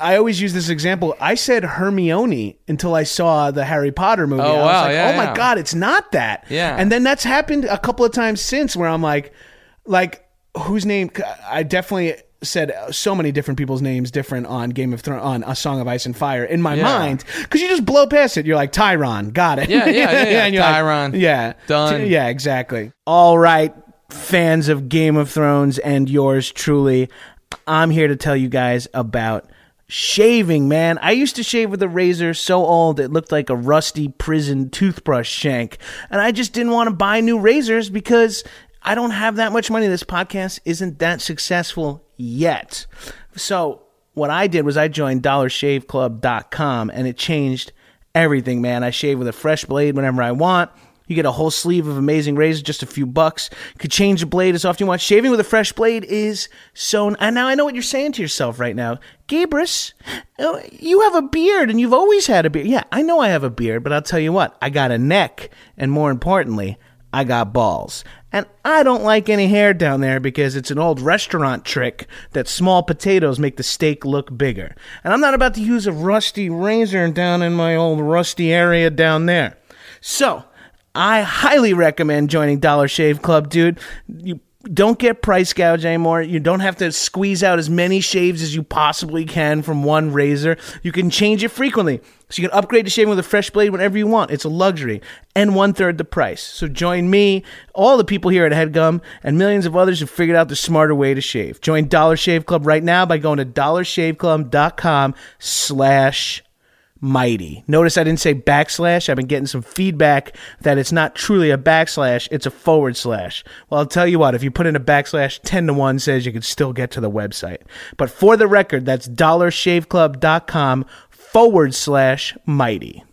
A: I always use this example. I said Hermione until I saw the Harry Potter movie.
B: Oh,
A: I was
B: wow,
A: like,
B: yeah,
A: oh my
B: yeah.
A: god, it's not that.
B: Yeah.
A: And then that's happened a couple of times since where I'm like, like whose name? I definitely said so many different people's names different on Game of Thrones on A Song of Ice and Fire in my
B: Yeah.
A: mind because you just blow past it. You're like Tyron, got it.
B: Yeah, yeah, yeah, yeah.
A: and you're like, yeah,
B: Done.
A: Yeah, exactly. All right, fans of Game of Thrones and yours truly, I'm here to tell you guys about shaving, man. I used to shave with a razor so old it looked like a rusty prison toothbrush shank, and I just didn't want to buy new razors because I don't have that much money. This podcast isn't that successful yet. So, what I did was I joined dollarshaveclub.com and it changed everything, man. I shave with a fresh blade whenever I want. You get a whole sleeve of amazing razors, just a few bucks. You could change the blade as often you want. Shaving with a fresh blade is so. And now I know what you're saying to yourself right now, Gabrus. uh, You have a beard, and you've always had a beard. Yeah, I know I have a beard, but I'll tell you what, I got a neck, and more importantly, I got balls. And I don't like any hair down there because it's an old restaurant trick that small potatoes make the steak look bigger. And I'm not about to use a rusty razor down in my old rusty area down there. So, I highly recommend joining Dollar Shave Club, dude. You don't get price gouge anymore. You don't have to squeeze out as many shaves as you possibly can from one razor. You can change it frequently. So you can upgrade to shaving with a fresh blade whenever you want. It's a luxury and one third the price. So join me, all the people here at HeadGum, and millions of others who figured out the smarter way to shave. Join Dollar Shave Club right now by going to dollarshaveclub.com slash mighty. Notice I didn't say backslash. I've been getting some feedback that it's not truly a backslash, it's a forward slash. Well, I'll tell you what, if you put in a backslash, 10 to 1 says you can still get to the website. But for the record, that's dollarshaveclub.com forward slash mighty.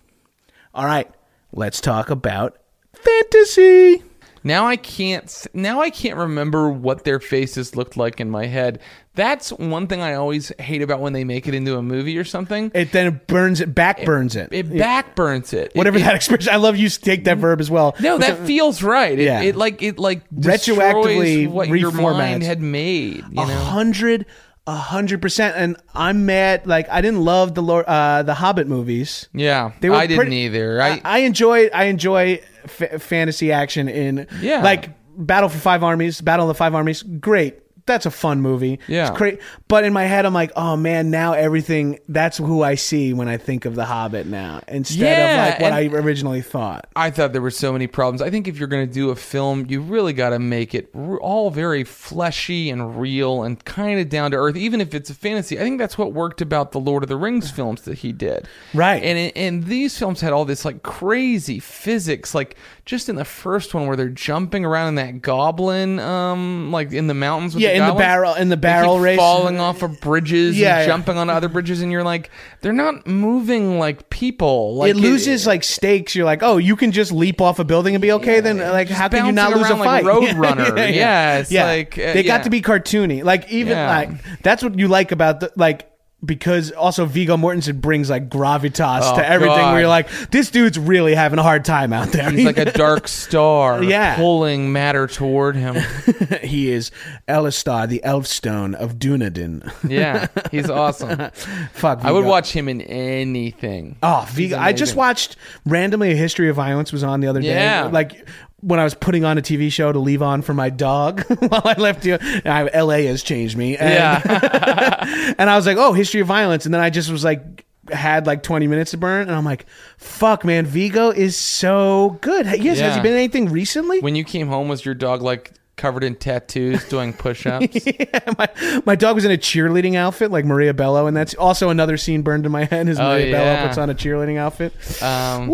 A: All right, let's talk about fantasy.
B: Now I can't. Now I can't remember what their faces looked like in my head. That's one thing I always hate about when they make it into a movie or something.
A: It then it burns it, back burns it.
B: It back burns it. It-
A: Whatever
B: it-
A: that expression. I love you take that verb as well.
B: No, that feels right. It,
A: Yeah.
B: it like it like
A: Retroactively
B: what your
A: reformats.
B: mind had made. You
A: a hundred, a hundred percent. And I'm mad. Like I didn't love the Lord, uh, the Hobbit movies.
B: yeah.
A: They were
B: I didn't
A: pretty-
B: either. I,
A: I enjoy I enjoy f- fantasy action in
B: Yeah.
A: like Battle for Five Armies, Battle of the Five Armies. Great. That's a fun movie.
B: Yeah.
A: It's great. But in my head, I'm like, oh man, now everything. That's who I see when I think of the Hobbit now, instead
B: Yeah,
A: of like what I originally thought.
B: I thought there were so many problems. I think if you're going to do a film, you really got to make it all very fleshy and real and kind of down to earth, even if it's a fantasy. I think that's what worked about the Lord of the Rings films that he did.
A: Right.
B: And and these films had all this like crazy physics, like just in the first one where they're jumping around in that goblin, um, like in the mountains with
A: Yeah,
B: the
A: in the
B: Goblins,
A: barrel- in the barrel race.
B: falling off of bridges,
A: Yeah,
B: and
A: yeah.
B: jumping on other bridges, and you're like, they're not moving like people. Like
A: it loses like stakes. You're like, oh, you can just leap off a building and be okay. then, like, how can you not
B: bouncing
A: lose a
B: around like
A: fight?
B: Roadrunner. Yeah, it's like, uh,
A: they got
B: yeah.
A: to be cartoony. Like even
B: Yeah.
A: like that's what you like about the like. Because also Viggo Mortensen brings like gravitas
B: Oh,
A: to everything.
B: God.
A: Where you're like, this dude's really having a hard time out there.
B: He's like a dark star,
A: Yeah.
B: pulling matter toward him.
A: he is Elessar, the Elfstone of Dunedain.
B: Yeah, he's awesome.
A: Fuck,
B: I would watch him in anything.
A: Oh, Viggo! I just watched randomly a history of violence was on the other day.
B: Yeah.
A: like when I was putting on a TV show to leave on for my dog while I left you. I, LA has changed me. And,
B: Yeah,
A: and I was like, oh, history of violence, and then I just was like. Had like 20 minutes to burn, and I'm like, fuck, man, Viggo is so good. Yes, has he been anything recently?
B: when you came home, was your dog like covered in tattoos, doing push-ups?
A: my, my dog was in a cheerleading outfit like Maria Bello, and that's also another scene burned in my head is
B: Oh,
A: Maria Bello puts on a cheerleading outfit.
B: Um.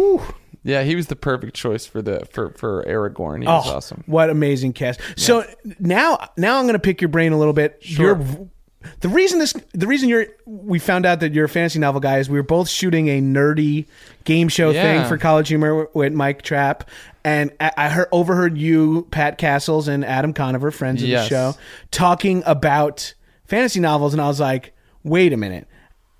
B: Yeah, he was the perfect choice for the for for Aragorn. He was
A: Oh,
B: awesome.
A: What amazing cast. So now now I'm going to pick your brain a little bit.
B: Sure.
A: You're the reason this the reason you're we found out that you're a fantasy novel guy is we were both shooting a nerdy game show
B: Yeah.
A: thing for College Humor with Mike Trapp and I, I heard overheard you Pat Cassels and Adam Conover friends of
B: Yes.
A: the show talking about fantasy novels and I was like wait a minute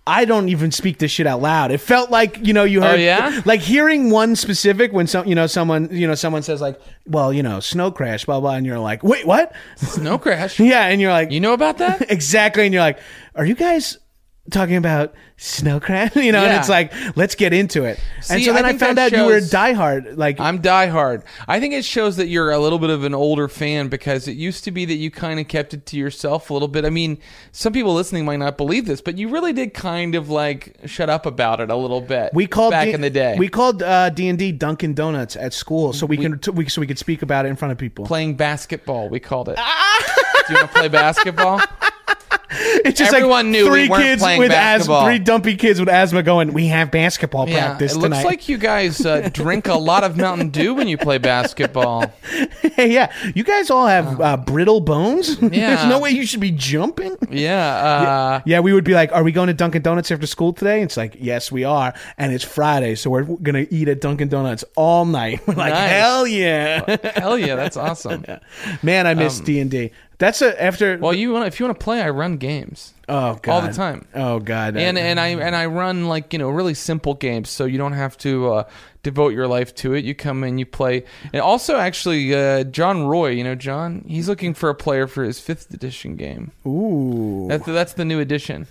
A: I don't even speak this shit out loud. It felt like you know you oh, heard,
B: Oh, yeah?
A: like hearing one specific when some you know someone you know someone says like, well you know snow crash blah blah, and you're like, wait what?
B: Snow crash.
A: Yeah, and you're like,
B: You know about that?
A: exactly, and you're like, are you guys talking about snow crab, You know, and it's like, let's get into it. and so then
B: I
A: I, found out you were
B: shows-
A: diehard. Like,
B: I'm diehard. I think it shows that you're a little bit of an older fan because it used to be that you kind of kept it to yourself a little bit. I mean, some people listening might not believe this, but you really did kind of like shut up about it a little bit.
A: we called
B: back
A: D-
B: in the day.
A: We called uh, D and D Dunkin' Donuts at school, so we, can t- we, so we could speak about it in front of people.
B: playing basketball. We called it. Do you want to play basketball?
A: It's just
B: Everyone
A: like
B: knew we
A: three
B: weren't
A: kids with asthma, three dumpy kids with asthma going. We have basketball
B: Yeah,
A: practice
B: it looks
A: tonight.
B: like you guys uh, drink a lot of Mountain Dew when you play basketball.
A: hey, yeah, you guys all have uh, brittle bones. There's no way you should be jumping.
B: Yeah, uh,
A: Yeah, we would be like, "Are we going to Dunkin' Donuts after school today?" It's like, "Yes, we are," and it's Friday, so we're gonna eat at Dunkin' Donuts all night. We're like,
B: Nice.
A: "Hell yeah,
B: hell yeah, that's awesome.
A: man!" I miss D and D. That's a after.
B: Well, you want if you want to play, I run games.
A: oh god,
B: all the time.
A: Oh god,
B: and and I and I run like you know really simple games, so you don't have to uh, devote your life to it. You come in, you play, and also actually uh, John Roy, you know John, he's looking for a player for his fifth edition game.
A: ooh,
B: That's that's the new edition.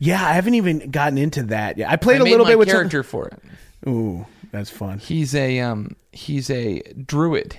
A: yeah. I haven't even gotten into that yet. I played
B: I
A: a little bit with some-
B: character for it.
A: Ooh, that's fun.
B: He's a um he's a druid.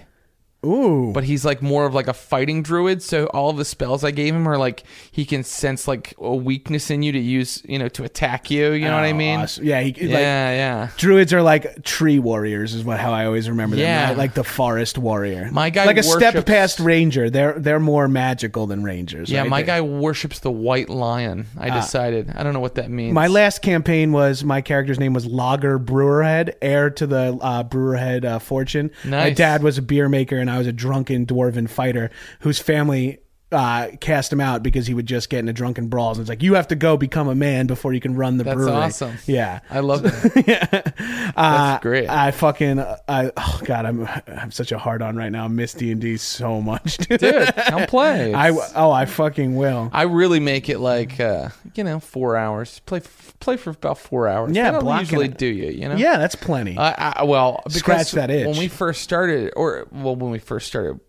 A: Ooh,
B: but he's like more of like a fighting druid. So all of the spells I gave him are like he can sense like a weakness in you to use, you know, to attack you. You know what I
A: Oh,
B: mean?
A: awesome. Yeah, he,
B: Yeah,
A: like,
B: yeah.
A: Druids are like tree warriors, is what how I always remember them.
B: Yeah.
A: right? like the forest warrior.
B: My guy
A: like a step past ranger. They're they're more magical than rangers.
B: Yeah,
A: right?
B: my
A: They-
B: guy worships the white lion. I decided. I don't know what that means.
A: My last campaign was my character's name was Lager Brewerhead, heir to the uh, Brewerhead uh, fortune. My dad was a beer maker, and I was a drunken dwarven fighter whose family uh, cast him out because he would just get into drunken brawls. And it's like you have to go become a man before you can run the
B: That's
A: brewery.
B: awesome.
A: Yeah,
B: I love that.
A: uh,
B: That's great.
A: I fucking I oh god, I'm I'm such a hard on right now. I miss D and D so much, dude.
B: Dude, come play.
A: I oh I fucking will.
B: I really make it like uh, you know four hours. Play play for about four hours.
A: Yeah,
B: don't
A: blocking
B: usually
A: it.
B: do you. You know.
A: Yeah, that's plenty.
B: Uh, I, well, because
A: Scratch that itch.
B: When we first started, or well, when we first started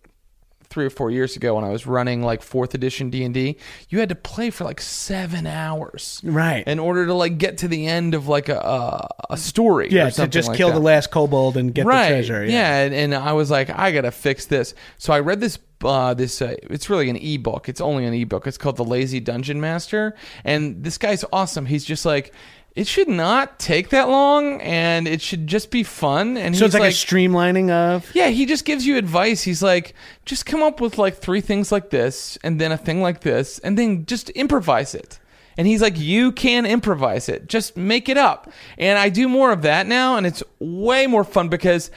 B: three or four years ago, when I was running like fourth edition D and D, you had to play for like seven hours,
A: Right.
B: in order to like get to the end of like a a, a story.
A: yeah, to just
B: like
A: kill
B: that.
A: the last kobold and get
B: right.
A: the treasure.
B: Yeah, and, and I was like, I gotta fix this. So I read this. Uh, this uh, it's really an ebook. It's only an ebook. It's called The Lazy Dungeon Master, and this guy's awesome. He's just like. It should not take that long, and it should just be fun. And
A: So
B: he's
A: it's like, a streamlining of.
B: yeah, he just gives you advice. He's like, just come up with like three things like this, and then a thing like this, and then just improvise it. And he's like, you can improvise it. Just make it up. And I do more of that now, and it's way more fun because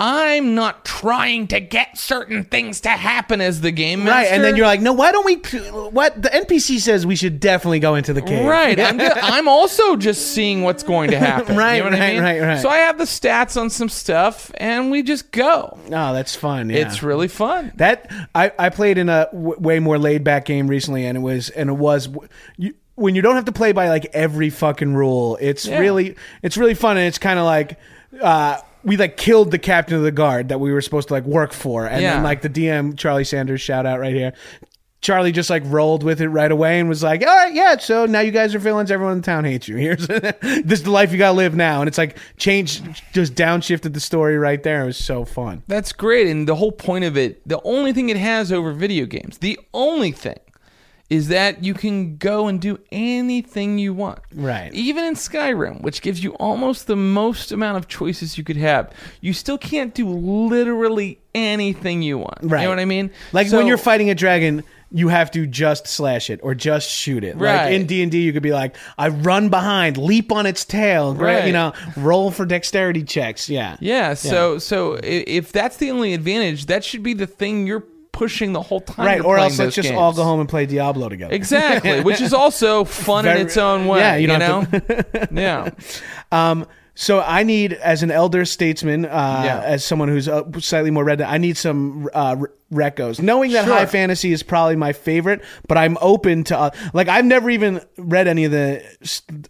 B: I'm not trying to get certain things to happen as the game master.
A: Right, and then you're like, no, why don't we? What the NPC says we should definitely go into the cave.
B: Right. I'm, I'm also just seeing what's going to happen.
A: Right,
B: You know what I mean?
A: right, right.
B: So I have the stats on some stuff, and we just go.
A: Oh, that's fun. Yeah.
B: It's really fun.
A: That I, I played in a w- way more laid back game recently, and it was and it was you, when you don't have to play by like every fucking rule. It's
B: Yeah.
A: really it's really fun, and it's kind of like uh, we like killed the captain of the guard that we were supposed to like work for, and
B: Yeah.
A: then like the DM Charlie Sanders shout out right here. Charlie just like rolled with it right away and was like, "All right, yeah. So now you guys are villains. Everyone in town hates you. Here's this is the life you gotta live now." And it's like changed, just downshifted the story right there. It was so fun.
B: That's great. And the whole point of it, the only thing it has over video games, the only thing is that you can go and do anything you want.
A: Right.
B: Even in Skyrim, which gives you almost the most amount of choices you could have, you still can't do literally anything you want.
A: Right.
B: You know what I mean?
A: Like
B: So-
A: when you're fighting a dragon, you have to just slash it or just shoot it. Like
B: Right.
A: in D and D, you could be like, I run behind, leap on its tail, right? You know, roll for dexterity checks. Yeah.
B: Yeah, so so if that's the only advantage, that should be the thing you're pushing the whole time.
A: Right. Or else let's just all go home and play Diablo together.
B: Exactly, which is also fun
A: Very-
B: in its own way.
A: Yeah, you
B: you, know.
A: have
B: yeah,
A: Um, so I need, as an elder statesman, uh,
B: Yeah.
A: as someone who's uh, slightly more red, I need some uh, recos. Knowing that
B: Sure.
A: high fantasy is probably my favorite, but I'm open to uh, like I've never even read any of the.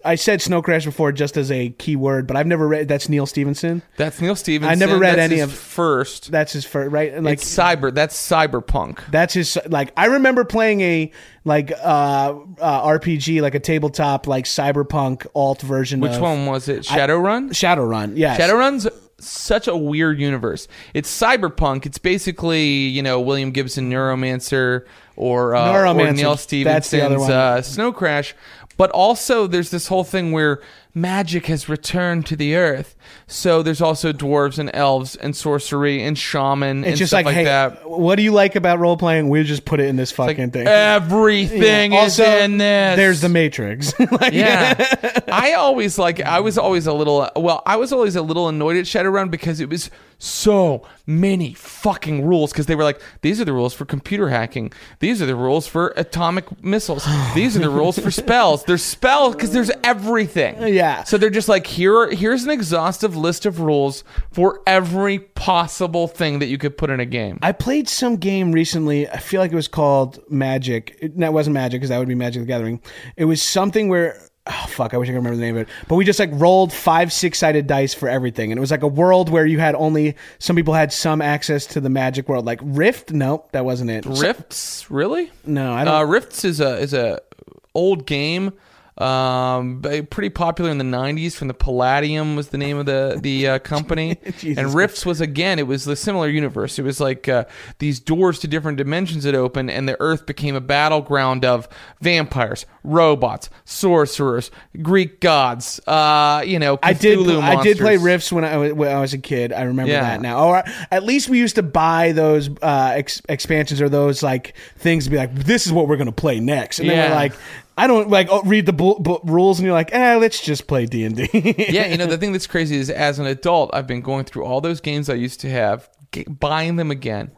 A: I said Snow Crash before just as a key word, but I've never read. That's Neal Stephenson.
B: that's Neal Stephenson.
A: I never read
B: That's
A: any
B: his
A: of-
B: first.
A: That's his first, right? And like
B: it's cyber. That's cyberpunk.
A: That's his like. I remember playing a like uh, uh RPG, like a tabletop, like cyberpunk alt version.
B: Which
A: of
B: one was it? Shadowrun.
A: Shadowrun. Yeah,
B: Shadowrun's such a weird universe. It's cyberpunk. It's basically you know William Gibson Neuromancer or, uh, or Neal
A: Stephenson's
B: uh, Snow Crash. But also there's this whole thing where magic has returned to the earth. So there's also dwarves and elves and sorcery and shaman
A: It's
B: and
A: just
B: stuff
A: like,
B: like,
A: hey,
B: that.
A: what do you like about role playing? We'll just put it in this
B: Like,
A: fucking thing.
B: everything
A: Yeah.
B: is
A: Also,
B: in this.
A: There's the Matrix. Like,
B: Yeah. I always like I was always a little well, I was always a little annoyed at Shadowrun because it was so many fucking rules because they were like these are the rules for computer hacking. These are the rules for atomic missiles. These are the rules for spells. There's spells because there's everything.
A: Yeah.
B: So they're just like here are, here's an exhaustive list of rules for every possible thing that you could put in a game.
A: I played some game recently. I feel like it was called Magic. It, that wasn't Magic because that would be Magic the Gathering. It was something where. Oh, fuck, I wish I could remember the name of it. But we just like rolled five six sided dice for everything. And it was like a world where you had only some people had some access to the magic world. Like Rift? Nope, that wasn't it.
B: Rifts, really?
A: No, I don't.
B: Uh, Rifts is a is a old game, um, pretty popular in the '90s. From the Palladium was the name of the the uh, company, and Rifts was again. It was the similar universe. It was like uh, these doors to different dimensions that opened, and the Earth became a battleground of vampires, robots, sorcerers, Greek gods. Uh, you know,
A: I did.
B: Cthulhu
A: I did play
B: monsters.
A: Rifts when I, was- when I was a kid. I remember
B: Yeah.
A: that now. Or at least we used to buy those uh, ex- expansions or those like things to be like, this is what we're going to play next. And then
B: Yeah.
A: we're like, I don't like oh, read the bu- bu- rules, and you're like, eh, let's just play D and D.
B: yeah, you know the thing that's crazy is as an adult, I've been going through all those games I used to have, g buying them again,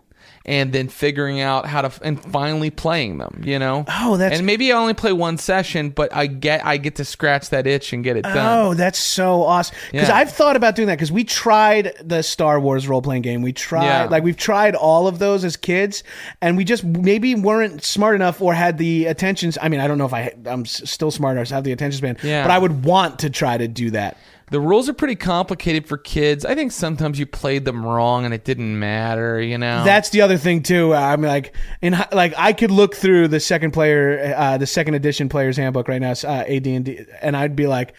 B: and then figuring out how to and finally playing them. You know.
A: Oh, that's-
B: and maybe I only play one session, but I get I get to scratch that itch and get it done.
A: Oh, that's so awesome! Because
B: Yeah.
A: I've thought about doing that. Because we tried the Star Wars role playing game. We tried,
B: Yeah.
A: like, we've tried all of those as kids, and we just maybe weren't smart enough or had the attentions. I mean, I don't know if I I'm still smart enough to have the attention span.
B: Yeah.
A: but I would want to try to do that.
B: The rules are pretty complicated for kids. I think sometimes you played them wrong and it didn't matter. You know.
A: That's the other thing too. I'm like, in like I could look through the second player, uh, the second edition player's handbook right now, uh, AD&D, and I'd be like,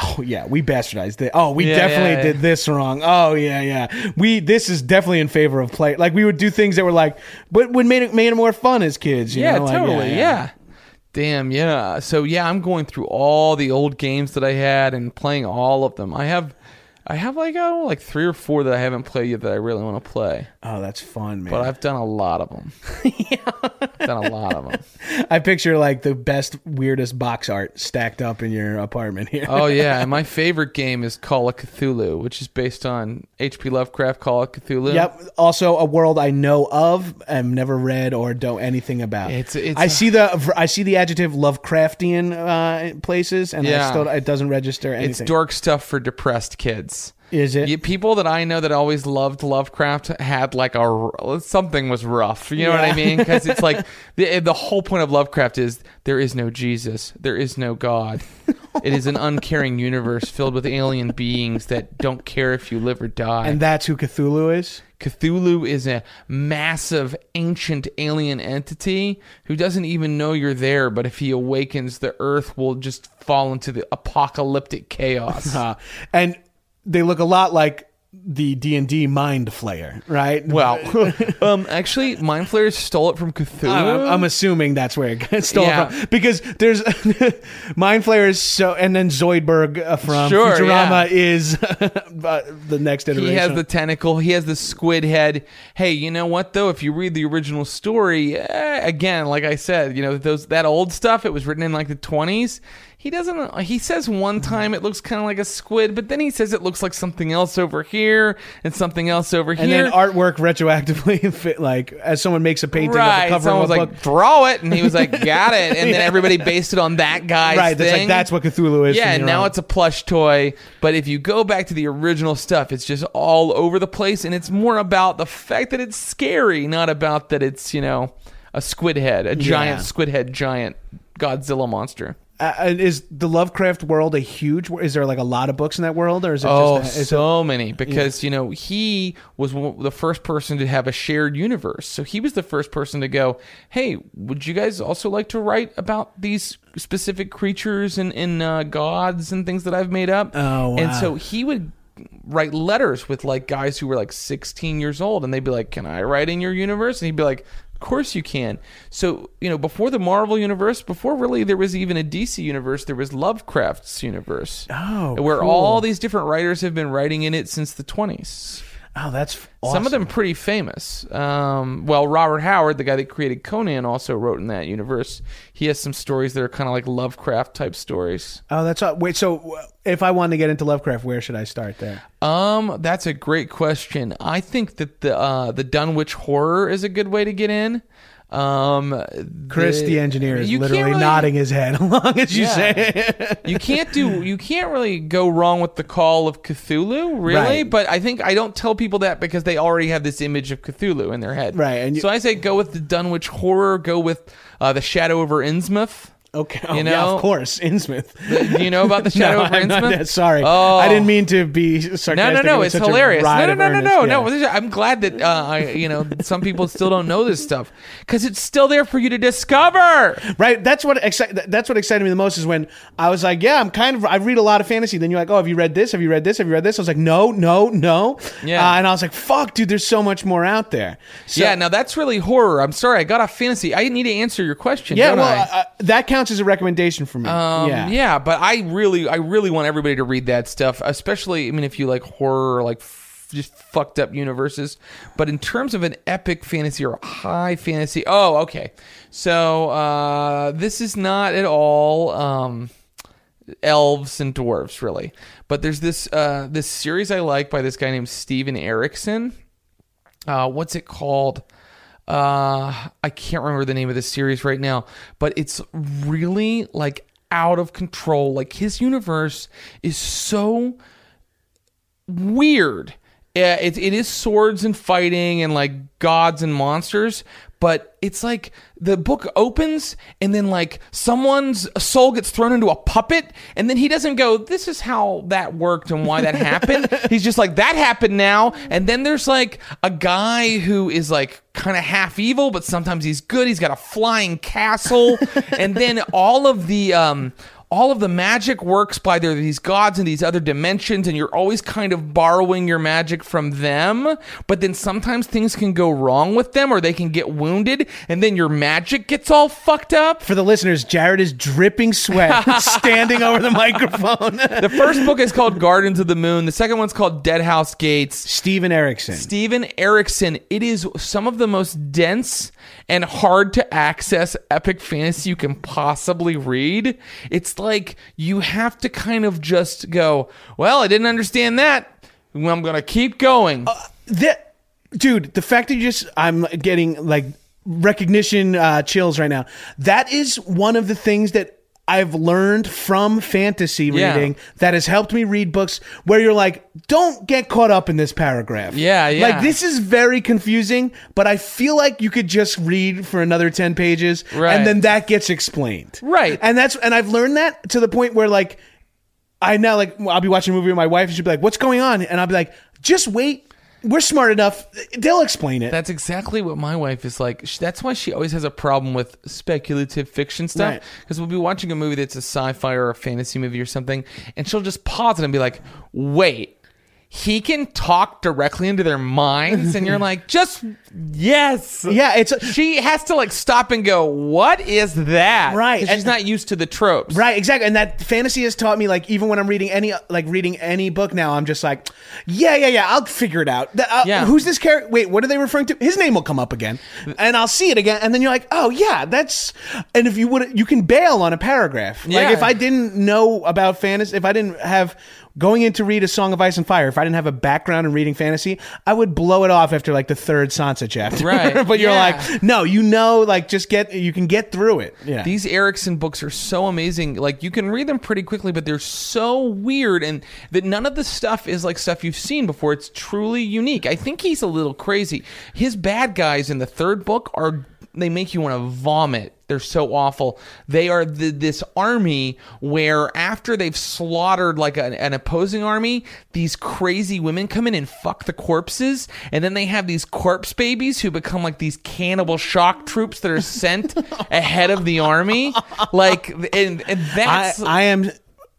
A: oh yeah, we bastardized it. Oh, we
B: Yeah,
A: definitely
B: yeah, yeah.
A: did this wrong. Oh yeah, yeah. We this is definitely in favor of play. Like we would do things that were like, but would made it made it more fun as kids. You
B: yeah,
A: know? Like,
B: totally. yeah, Damn, yeah. So yeah, I'm going through all the old games that I had and playing all of them. I have I have like oh like three or four that I haven't played yet that I really want to play.
A: Oh, that's fun, man.
B: But I've done a lot of them. Yeah. Done a lot of them.
A: I picture like the best, weirdest box art stacked up in your apartment here.
B: Oh yeah, and my favorite game is Call of Cthulhu, which is based on H.P. Lovecraft Call of Cthulhu.
A: Yep. Also, a world I know of, and never read or know anything about.
B: It's- it's
A: I
B: a-
A: see the I see the adjective Lovecraftian uh, places, and I
B: Yeah.
A: still it doesn't register anything.
B: It's dork stuff for depressed kids.
A: Is it?
B: Yeah, people that I know that always loved Lovecraft had like a something was rough. You know what I mean? Because it's like the the whole point of Lovecraft is there is no Jesus, there is no God. it is an uncaring universe filled with alien beings that don't care if you live or die.
A: and that's who Cthulhu is.
B: Cthulhu is a massive ancient alien entity who doesn't even know you're there, but if he awakens, the earth will just fall into the apocalyptic chaos.
A: And they look a lot like the D and D Mind Flayer, right?
B: Well, um, actually, Mind Flayers stole it from Cthulhu.
A: I'm, I'm assuming that's where it got stolen
B: Yeah.
A: from because there's Mind Flayer is so, and then Zoidberg uh, from
B: Sure,
A: Futurama
B: yeah.
A: is uh, the next iteration.
B: he has the tentacle. He has the squid head. Hey, you know what though? If you read the original story, eh, again, like I said, you know those that old stuff. It was written in like the twenties. He doesn't. Uh, he says one mm-hmm. time it looks kind of like a squid, but then he says it looks like something else over here and something else over
A: and
B: here.
A: And then artwork retroactively fit like as someone makes a painting of
B: right.
A: the cover
B: Someone
A: of
B: was
A: a
B: like,
A: book.
B: draw it, and he was like, got it, and then everybody based it on that guy's
A: Right, that's like that's what Cthulhu is.
B: Yeah, and now it's a plush toy. But if you go back to the original stuff, it's just all over the place, and it's more about the fact that it's scary, not about that it's you know a squid head, a giant
A: Yeah.
B: squid head, giant Godzilla monster.
A: Uh, is the Lovecraft world a huge? Is there like a lot of books in that world, or is it
B: Oh,
A: just? A, is
B: so many because you know he was the first person to have a shared universe. So he was the first person to go, "Hey, would you guys also like to write about these specific creatures and, and uh, gods and things that I've made up?"
A: Oh,
B: And so he would write letters with like guys who were like 16 years old, and they'd be like, "Can I write in your universe?" And he'd be like. Of course you can. So, you know, before the Marvel universe, before really there was even a DC universe, there was Lovecraft's universe
A: Oh,
B: where
A: cool.
B: all these different writers have been writing in it since the 20s.
A: Oh, that's
B: Some of them pretty famous. Um, well, Robert Howard, the guy that created Conan, also wrote in that universe. He has some stories that are kind of like Lovecraft type stories.
A: Oh, that's all. Wait, so if I wanted to get into Lovecraft, where should I start there?
B: Um, that's a great question. I think that the uh, the Dunwich horror is a good way to get in. Um,
A: Chris, the, engineer, is literally
B: really-
A: nodding his head along as you
B: Yeah.
A: say it.
B: you can't do you can't really go wrong with the call of Cthulhu, really.
A: Right.
B: But I think I don't tell people that because they already have this image of Cthulhu in their head.
A: Right, and you-
B: so I say go with the Dunwich horror, go with uh, the Shadow over Innsmouth.
A: Okay, oh,
B: You
A: yeah,
B: know-
A: of course, Innsmouth.
B: Do you know about the Shadow
A: no, not,
B: Innsmouth?
A: sorry,
B: Oh.
A: I didn't mean to be sarcastic.
B: No, no, no! It's hilarious. No,
A: ride
B: no, no, no, no,
A: yeah.
B: no. I'm glad that uh, I, you know, some people still don't know this stuff because it's still there for you to discover.
A: Right. That's what exci- that's what excited me the most is when I was like, yeah, I'm kind of I read a lot of fantasy. Then you're like, oh, have you read this? Have you read this? Have you read this? I was like, no, no, no.
B: Yeah.
A: Uh, and I was like, fuck, dude, there's so much more out there. So,
B: yeah, now that's really horror. I'm sorry, I got off fantasy. I need to answer your question.
A: yeah. Well,
B: I?
A: uh, that counts as a recommendation for me.
B: Um,
A: yeah.
B: yeah. but I really, I really want everybody to read that stuff, especially. I mean, if you like horror, or like f- just fucked up universes. But in terms of an epic fantasy or high fantasy, oh, okay. So uh, this is not at all. Um, elves and dwarves really but there's this uh this series i like by this guy named steven erikson uh what's it called uh i can't remember the name of this series right now but it's really like out of control like his universe is so weird. Yeah, it, it is swords and fighting and like gods and monsters, but it's like the book opens and then like someone's soul gets thrown into a puppet and then he doesn't go, This is how that worked and why that happened. He's just like, That happened now. And then there's like a guy who is like kind of half evil, but sometimes he's good. He's got a flying castle. and then all of the um all of the magic works by there these gods in these other dimensions, and you're always kind of borrowing your magic from them. But then sometimes things can go wrong with them, or they can get wounded, and then your magic gets all fucked up.
A: For the listeners, Jared is dripping sweat, standing over the microphone.
B: The first book is called Gardens of the Moon. The second one's called Deadhouse Gates.
A: Steven Erikson.
B: Steven Erikson. It is some of the most dense and hard to access epic fantasy you can possibly read. It's like you have to kind of just go, well, I didn't understand that. I'm going to keep going.
A: that dude the fact that you just i'm getting like recognition uh, chills right now that is one of the things that I've learned from fantasy
B: Yeah.
A: reading that has helped me read books where you're like, don't get caught up in this paragraph.
B: Yeah, yeah.
A: Like this is very confusing, but I feel like you could just read for another 10 pages
B: Right.
A: and then that gets explained.
B: Right.
A: And that's and I've learned that to the point where like I now like I'll be watching a movie with my wife and she'll be like, "What's going on?" And I'll be like, "Just wait. We're smart enough. They'll explain it."
B: That's exactly what my wife is like. Sh- That's why she always has a problem with speculative fiction stuff.
A: Right.
B: Because we'll be watching a movie that's a sci-fi or a fantasy movie or something, and she'll just pause it and be like, "Wait." He can talk directly into their minds, and you're like, just yes.
A: yeah, it's
B: She has to like stop and go, "What is that?"
A: Right,
B: 'Cause she's not used to the tropes.
A: right, exactly. And that fantasy has taught me like even when I'm reading any like reading any book now, I'm just like, "Yeah, yeah, yeah, I'll figure it out." Uh,
B: Yeah.
A: Who's this character? Wait, what are they referring to? His name will come up again, and I'll see it again, and then you're like, "Oh, yeah, that's." And if you would, you can bail on a paragraph.
B: Yeah.
A: Like if I didn't know about fantasy, if I didn't have going in to read a Song of Ice and Fire, if I didn't have a background in reading fantasy, I would blow it off after like the third Sansa chapter.
B: Right.
A: but you're
B: Yeah.
A: like, no, you know, like just get, you can get through it. Yeah.
B: These Erikson books are so amazing. Like you can read them pretty quickly, but they're so weird and that none of the stuff is like stuff you've seen before. It's truly unique. I think he's a little crazy. His bad guys in the third book are they make you want to vomit. They're so awful. They are the, this army where after they've slaughtered like an, an opposing army, these crazy women come in and fuck the corpses, and then they have these corpse babies who become like these cannibal shock troops that are sent ahead of the army. Like, and, and
A: I,
B: that's
A: I am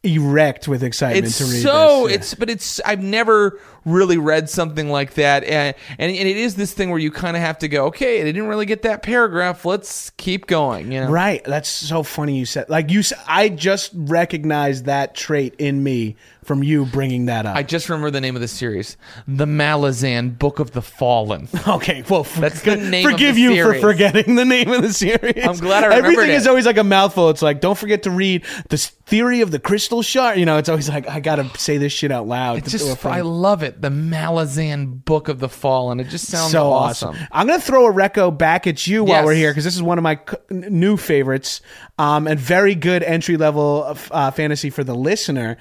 A: erect with excitement
B: it's
A: to read
B: so
A: this. Yeah.
B: it's but it's I've never really read something like that and and, and it is this thing where you kind of have to go okay I didn't really get that paragraph let's keep going you know
A: Right. That's so funny you said. Like you i just recognized that trait in me from you bringing that up.
B: I just remember the name of the series The Malazan Book of the Fallen
A: okay, well,
B: That's the name of
A: forgive
B: the
A: you
B: series.
A: for forgetting the name of the series.
B: I'm glad I remembered
A: Everything
B: it.
A: is always like a mouthful. It's like, don't forget to read the theory of the crystal shard. You know, it's always like, I got to say this shit out loud.
B: it's
A: to- to a
B: just. I love it The Malazan Book of the Fallen it just sounds
A: so
B: awesome.
A: awesome. I'm to throw a reco back at you while
B: Yes.
A: we're here because this is one of my new favorites um, and very good entry level uh, fantasy for the listener.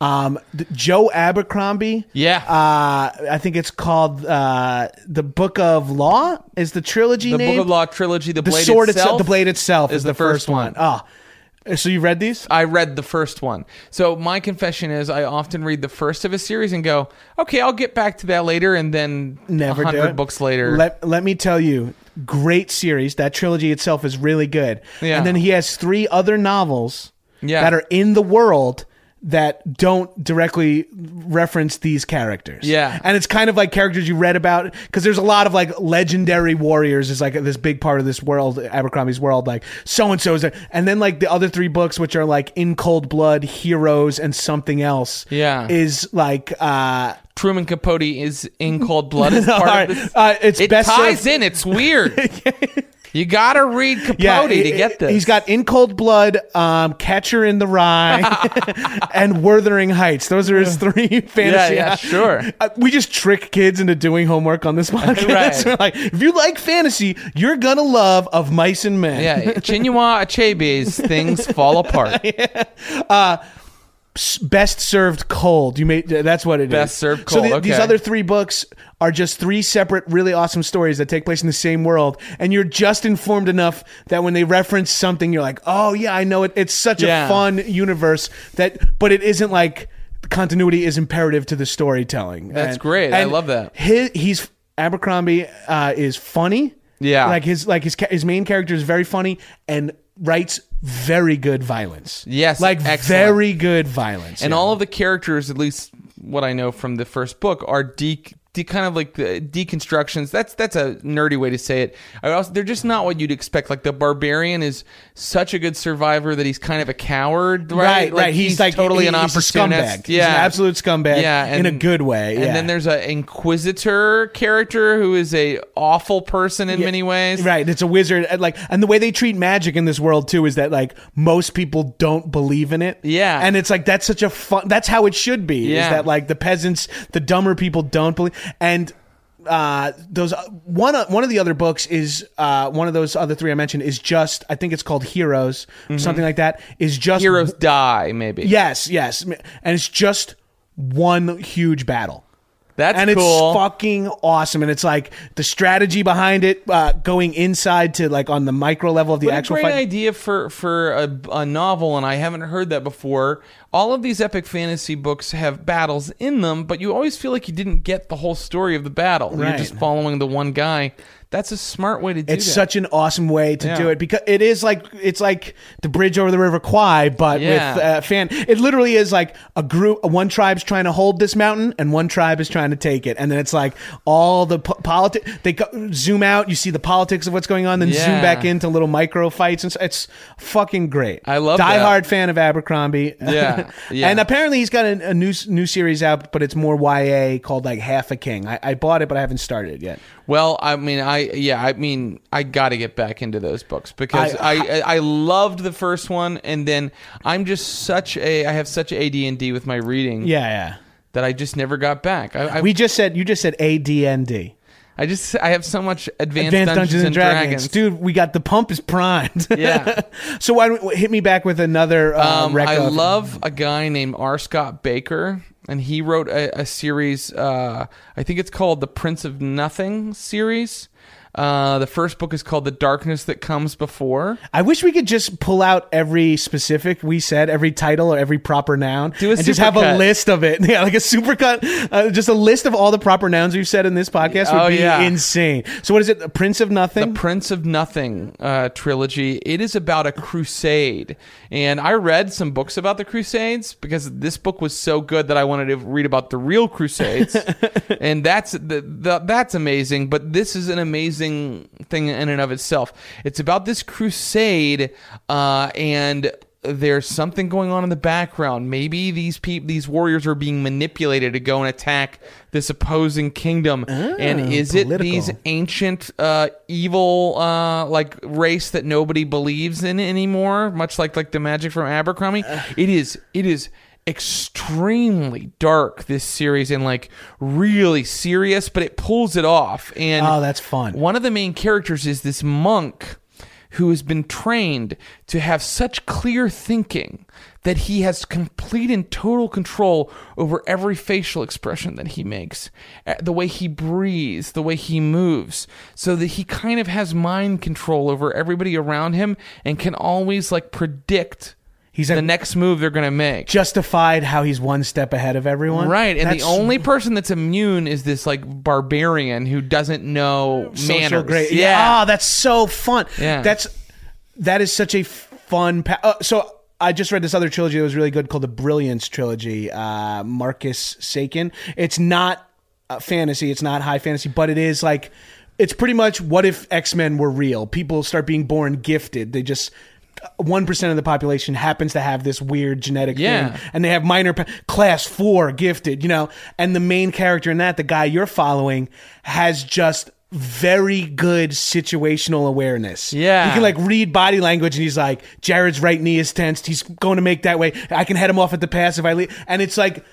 A: Um, th- Joe Abercrombie.
B: Yeah.
A: Uh, I think it's called uh, the Book of Law. Is the trilogy
B: the? Book of Law trilogy The,
A: The
B: Blade
A: sword
B: itself,
A: the blade itself is,
B: is
A: the,
B: the
A: first,
B: first
A: one. Oh, so you read these?
B: I read the first one. So my confession is I often read the first of a series and go, okay, I'll get back to that later, and then
A: Never do
B: hundred
A: it.
B: books later.
A: Let let me tell you, great series. That trilogy itself is really good.
B: Yeah.
A: And then he has three other novels
B: Yeah.
A: that are in the world that don't directly reference these characters.
B: Yeah.
A: And it's kind of like characters you read about because there's a lot of like legendary warriors is like this big part of this world, Abercrombie's world, like so and so is there. And then like the other three books, which are like In Cold Blood, Heroes, and something else.
B: Yeah.
A: Is like uh
B: Truman Capote is in cold blood as part
A: right.
B: of this.
A: Uh, it's
B: it
A: best
B: ties
A: served-
B: in. It's weird. you gotta read Capote
A: he-
B: to get this.
A: He's got In Cold Blood, um, Catcher in the Rye, and Wuthering Heights. Those are his three fantasy.
B: yeah, sure.
A: Uh, we just trick kids into doing homework on this podcast.
B: Right.
A: Like, if you like fantasy, you're gonna love Of Mice and Men.
B: yeah, Chinua Achebe's things fall apart.
A: S- Best served cold. You made that's what it is.
B: Best served
A: So
B: cold,
A: the- these other three books are just three separate, really awesome stories that take place in the same world, and you're just informed enough that when they reference something, you're like, oh yeah, I know it. It's such
B: Yeah.
A: a fun universe that, but it isn't like continuity is imperative to the storytelling.
B: That's great. I love that.
A: His, he's Abercrombie uh, is funny.
B: Yeah.
A: like his like his his main character is very funny and writes very good violence.
B: Yes,
A: like
B: excellent.
A: very good violence.
B: and
A: yeah.
B: all of the characters, at least what I know from the first book, are de, de kind of like the deconstructions. That's that's a nerdy way to say it. I also, they're just not what you'd expect. Like the barbarian is such a good survivor that he's kind of a coward, right?
A: Right, right. He's, like
B: totally an
A: he's a
B: opportunist.
A: scumbag. He's an absolute scumbag.
B: Yeah,
A: in a good way.
B: And then there's a inquisitor character who is a awful person in many ways.
A: Right, it's a wizard. Like, and the way they treat magic in this world too is that like most people don't believe in it.
B: Yeah.
A: and it's like that's such a fun. That's how it should be.
B: Yeah.
A: Is that like the peasants, the dumber people don't believe, and uh those one of one of the other books is uh one of those other three I mentioned is just I think it's called Heroes something like that is just
B: Mm-hmm. Heroes die, maybe.
A: yes yes and it's just one huge battle
B: that's
A: and
B: cool.
A: it's fucking awesome. And it's like the strategy behind it, uh, going inside to like on the micro level of the
B: What
A: actual
B: a great
A: fight.
B: idea for for a, a novel, and I haven't heard that before. All of these epic fantasy books have battles in them, but you always feel like you didn't get the whole story of the battle. You're just following the one guy. That's a smart way to do it.
A: It's
B: that.
A: such an awesome way to
B: Yeah.
A: do it because it is like it's like the bridge over the river Kwai, but
B: Yeah.
A: with uh, fan. It literally is like a group. One tribe's trying to hold this mountain, and one tribe is trying to take it. And then it's like all the po- politics. They go, zoom out, you see the politics of what's going on, then zoom back into little micro fights, and s- it's fucking great.
B: I love
A: Die
B: that.
A: hard fan of Abercrombie.
B: Yeah, yeah.
A: and apparently he's got a, a new new series out, but it's more YA called like Half a King. I, I bought it, but I haven't started it yet.
B: Well, I mean, I yeah, I mean, I got to get back into those books because
A: I-
B: I, I I loved the first one, and then I'm just such a I have such AD and D with my reading
A: Yeah, yeah.
B: that I just never got back. I,
A: We just said you just said ADND.
B: I just I have so much advanced,
A: Advanced
B: Dungeons, and Dragons.
A: dude. We got the pump is primed.
B: Yeah.
A: so why don't hit me back with another? Uh,
B: Um, I
A: of-
B: love a guy named R. Scott Bakker, and he wrote a, a series. Uh, I think it's called the Prince of Nothing series. Uh, the first book is called The Darkness That Comes Before.
A: I wish we could just pull out every specific we said, every title or every proper noun,
B: Do a
A: and just have a list of it. Yeah, like a supercut, uh, just a list of all the proper nouns we've said in this podcast would
B: Oh,
A: be
B: yeah.
A: insane. So what is it? The Prince of Nothing?
B: The Prince of Nothing uh, trilogy. It is about a crusade, and I read some books about the Crusades because this book was so good that I wanted to read about the real Crusades, and that's the, the, that's amazing. But this is an amazing thing in and of itself. It's about this crusade, uh, and there's something going on in the background. Maybe these people, these warriors, are being manipulated to go and attack this opposing kingdom. and is it these ancient uh, evil uh, like race that nobody believes in anymore? Much like like the magic from Abercrombie. it is. It is extremely dark this series and like really serious but it pulls it off and
A: Oh, that's fun.
B: one of the main characters is this monk who has been trained to have such clear thinking that he has complete and total control over every facial expression that he makes, uh, the way he breathes, the way he moves, so that he kind of has mind control over everybody around him and can always like predict
A: He's
B: the
A: a-
B: next move they're going to make.
A: Justified how he's one step ahead of everyone.
B: Right, and
A: That's
B: the only person that's immune is this like barbarian who doesn't know
A: social
B: manners.
A: great.
B: Yeah,
A: Oh, that's so fun.
B: Yeah.
A: That's that is such a fun. Pa- uh, so I just read this other trilogy that was really good called the Brilliance trilogy. Uh, Marcus Sakin. It's not uh, fantasy. It's not high fantasy, but it is like it's pretty much what if X Men were real? People start being born gifted. They just. One percent of the population happens to have this weird genetic
B: Yeah.
A: thing, and they have minor pa- class four gifted, you know. And the main character in that, the guy you're following, has just very good situational awareness.
B: Yeah.
A: he can like read body language, and he's like, Jared's right knee is tensed. He's going to make that way. I can head him off at the pass if I leave. And it's like.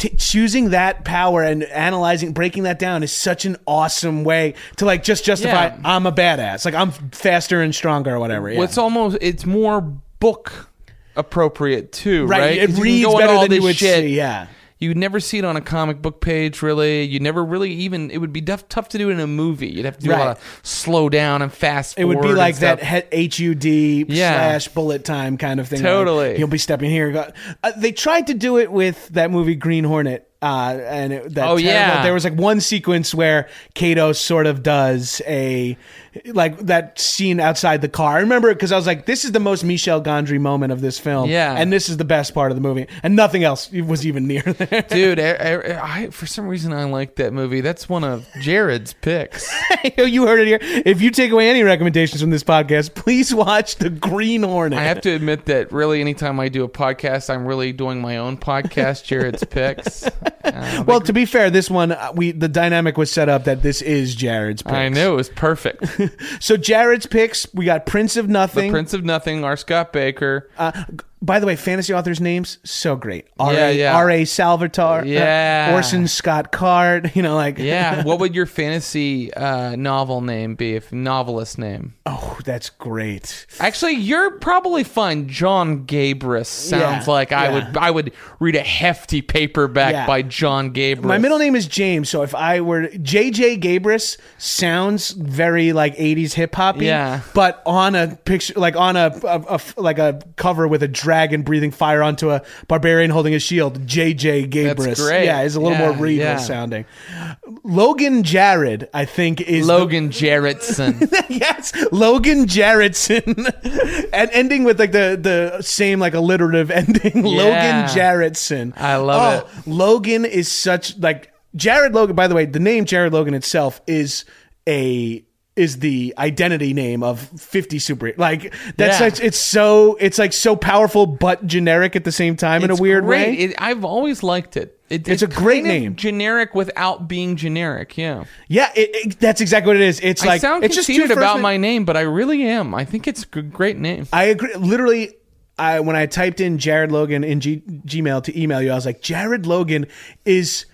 A: T- choosing that power and analyzing breaking that down is such an awesome way to like just justify
B: Yeah.
A: i'm a badass like i'm faster and stronger or whatever yeah.
B: Well, it's almost it's more book appropriate too,
A: right,
B: right?
A: it
B: 'Cause you can
A: reads
B: go into
A: better
B: all
A: than you would
B: shit.
A: see yeah
B: You'd never see it on a comic book page, really. You'd never really even. It would be tough, tough to do in a movie. You'd have to do a lot of slow down and fast.
A: It would be
B: forward
A: like
B: and
A: that
B: stuff.
A: HUD
B: Yeah.
A: slash bullet time kind of thing.
B: Totally.
A: Like, he'll be stepping here. Go- Uh, they tried to do it with that movie Green Hornet. Uh, and it, that
B: Oh,
A: terrible-
B: yeah.
A: there was like one sequence where Kato sort of does a like that scene outside the car. I remember it because I was like, "This is the most Michel Gondry moment of this film."
B: Yeah.
A: and this is the best part of the movie, and nothing else was even near there.
B: Dude, I, I, I, for some reason I like that movie. That's one of Jared's picks.
A: you heard it here. If you take away any recommendations from this podcast, please watch The Green Hornet.
B: I have to admit that really, anytime I do a podcast, I'm really doing my own podcast, Jared's picks. Uh,
A: well, to be fair, this one uh, we the dynamic was set up that this is Jared's. Picks.
B: I knew it was perfect.
A: So Jared's picks, we got Prince of Nothing, The.
B: Prince of Nothing, R. Scott Bakker.
A: Uh, by the way, fantasy authors' names so great. R.
B: Yeah, yeah.
A: R. A. Salvatore. uh,
B: Yeah.
A: Orson Scott Card. You know, like
B: Yeah. what would your fantasy uh, novel name be? If novelist name?
A: oh, that's great.
B: Actually, you're probably fine. Jon Gabrus sounds
A: Yeah,
B: like I
A: yeah.
B: would. I would read a hefty paperback
A: Yeah.
B: by Jon Gabrus.
A: My middle name is James, so if I were JJ Gabrus, sounds very like '80s hip hop.
B: Yeah.
A: but on a picture, like on a like a cover with a dragon breathing fire onto a barbarian holding a shield. JJ Gabrus.
B: That's great.
A: Yeah, is a little
B: Yeah,
A: more regal
B: yeah.
A: sounding. Logan Jared, I think, is the-
B: Logan Jarrettson.
A: yes, Logan Jarrettson, and ending with like the the same like alliterative ending. Logan Jarrettson.
B: I love oh,
A: it. Logan is such like Jared Logan. By the way, the name Jared Logan itself is a is the identity name of 50 super like that's
B: Yeah.
A: such it's so it's like so powerful but generic at the same time in a weird
B: great.
A: way
B: It, I've always liked it. it
A: It's a great name.
B: generic without being generic. Yeah,
A: yeah it, that's exactly what it is it's
B: I
A: like
B: sound
A: it's just
B: conceited
A: first
B: about my name, but I really am. I think it's a great name.
A: I agree. Literally, I when I typed in Jared Logan in G, Gmail to email you, I was like, Jared Logan is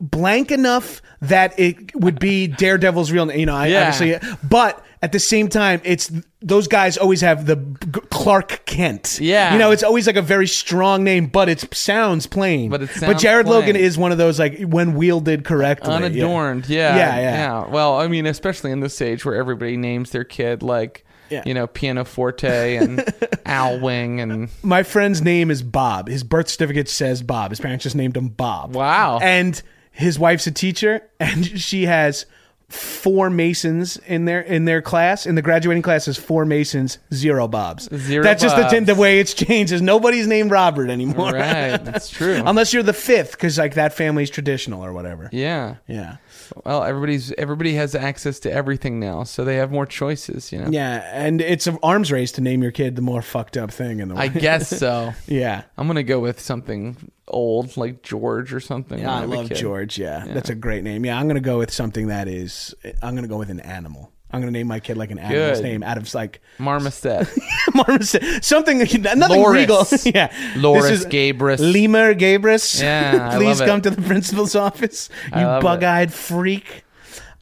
A: blank enough that it would be Daredevil's real name. You know, I
B: Yeah.
A: obviously, but at the same time, it's those guys always have the G- Clark Kent.
B: Yeah.
A: you know, it's always like a very strong name, but it sounds plain.
B: But it
A: but Jared
B: plain.
A: Logan is one of those like when wielded correctly, yeah.
B: Unadorned, yeah.
A: Yeah, yeah.
B: Well, I mean, especially in this age where everybody names their kid like,
A: Yeah.
B: you know, pianoforte and owl wing and
A: my friend's name is Bob. His birth certificate says Bob. His parents just named him Bob.
B: Wow.
A: And his wife's a teacher, and she has four Masons in their in their class. In the graduating class is four Masons, zero Bobs.
B: Zero
A: That's just the,
B: Bobs.
A: the way it's changed. Is nobody's named Robert anymore.
B: right. That's true.
A: Unless you're the fifth, because like that family's traditional or whatever.
B: yeah.
A: Yeah.
B: Well, everybody's everybody has access to everything now, so they have more choices. You know.
A: Yeah, and it's an arms race to name your kid the more fucked up thing in the world.
B: I guess so.
A: yeah.
B: I'm gonna go with something old like George or something.
A: Yeah, I love. George. Yeah. that's a great name. Yeah, I'm gonna go with something that is. I'm gonna go with an animal. I'm gonna name my kid like an animal's
B: Good.
A: name out of like
B: Marmoset.
A: Marmoset. something nothing
B: Loris.
A: regal. yeah,
B: Loris
A: This is
B: Gabrus.
A: Lemur Gabrus.
B: Yeah,
A: please
B: love it.
A: come to the principal's office. You
B: I love it.
A: bug-eyed freak.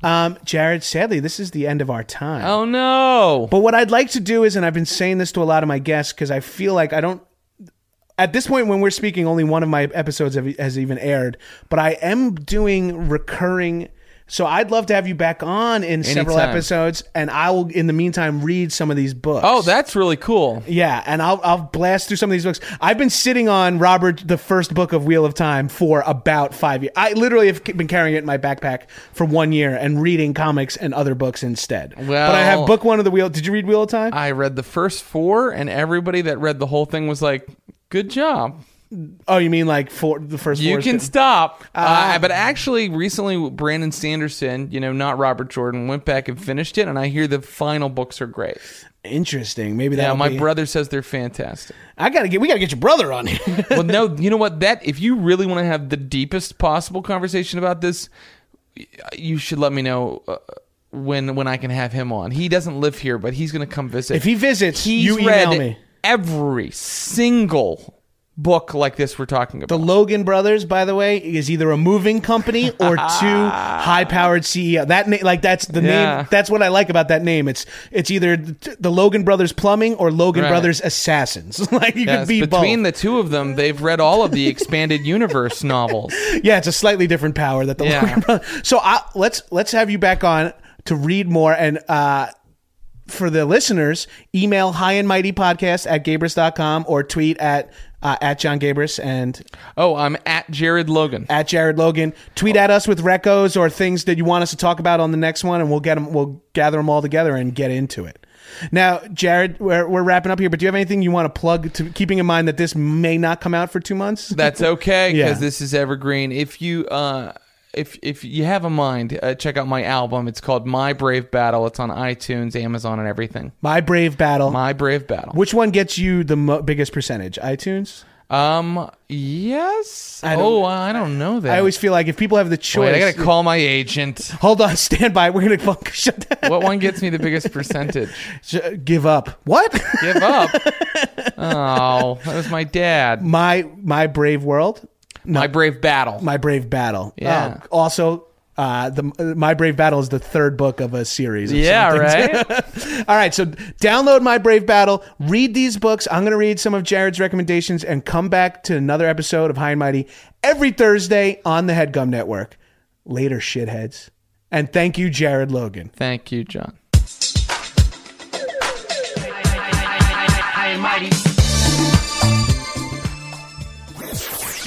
A: Um, Jared, sadly, this is the end of our time.
B: oh no.
A: But what I'd like to do is, and I've been saying this to a lot of my guests because I feel like I don't. At this point, when we're speaking, only one of my episodes have, has even aired. But I am doing recurring. So I'd love to have you back on in several episodes, and I will, in the meantime, read some of these books.
B: Oh, that's really cool.
A: Yeah, and I'll I'll blast through some of these books. I've been sitting on Robert the first book of Wheel of Time for about five years. I literally have been carrying it in my backpack for one year and reading comics and other books instead. but I have book one of the Wheel. Did you read Wheel of Time?
B: I read the first four, and everybody that read the whole thing was like, "Good job."
A: Oh, you mean like for the first?
B: You can stop.
A: Ah.
B: Uh, but actually, recently, Brandon Sanderson, you know, not Robert Jordan, went back and finished it, and I hear the final books are great.
A: Interesting. Maybe
B: Yeah,
A: that.
B: my brother says they're fantastic.
A: I gotta get. We gotta get your brother on here.
B: well, no, you know what? That if you really want to have the deepest possible conversation about this, you should let me know uh, when when I can have him on. He doesn't live here, but he's going to come visit.
A: if he visits,
B: he's
A: you
B: read
A: email me.
B: every single book like this we're talking about. The.
A: Logan Brothers, by the way, is either a moving company or two high-powered CEO. That na- like that's the
B: Yeah.
A: name. That's what I like about that name. It's it's either the Logan Brothers Plumbing or Logan
B: Right.
A: Brothers Assassins. like you
B: Yes,
A: could be
B: between
A: both.
B: the two of them, they've read all of the expanded universe novels.
A: yeah, it's a slightly different power that the
B: Yeah.
A: Logan Brothers. So I, let's let's have you back on to read more and. uh for the listeners, email high and mighty podcast at gabrus.com or tweet at uh, at Jon Gabrus and
B: Oh, I'm at Jared Logan.
A: at Jared Logan. Tweet at us with recos or things that you want us to talk about on the next one, and we'll get them. We'll gather them all together and get into it. Now, Jared, we're, we're wrapping up here, but do you have anything you want to plug? To keeping in mind that this may not come out for two months.
B: That's okay because
A: Yeah.
B: this is evergreen. If you uh, if if you have a mind, uh, check out my album. It's called My Brave Battle. It's on iTunes, Amazon, and everything.
A: My Brave Battle.
B: My Brave Battle.
A: Which one gets you the mo- biggest percentage? iTunes.
B: Um. Yes.
A: I
B: oh, I don't know that.
A: I always feel like if people have the choice,
B: Wait, I gotta call my agent.
A: Hold on, stand by. We're gonna fuck- shut down.
B: what one gets me the biggest percentage?
A: Sh- Give up. What?
B: Give up. Oh, that was my dad.
A: my my brave world.
B: My Brave Battle.
A: My brave battle.
B: Yeah.
A: Oh, also, uh, the my brave battle is the third book of a series. Of
B: yeah, right.
A: All right, so download My Brave Battle, read these books. I'm going to read some of Jared's recommendations and come back to another episode of High and Mighty every Thursday on the Headgum Network. Later, shitheads. And thank you, Jared Logan.
B: Thank you, Jon.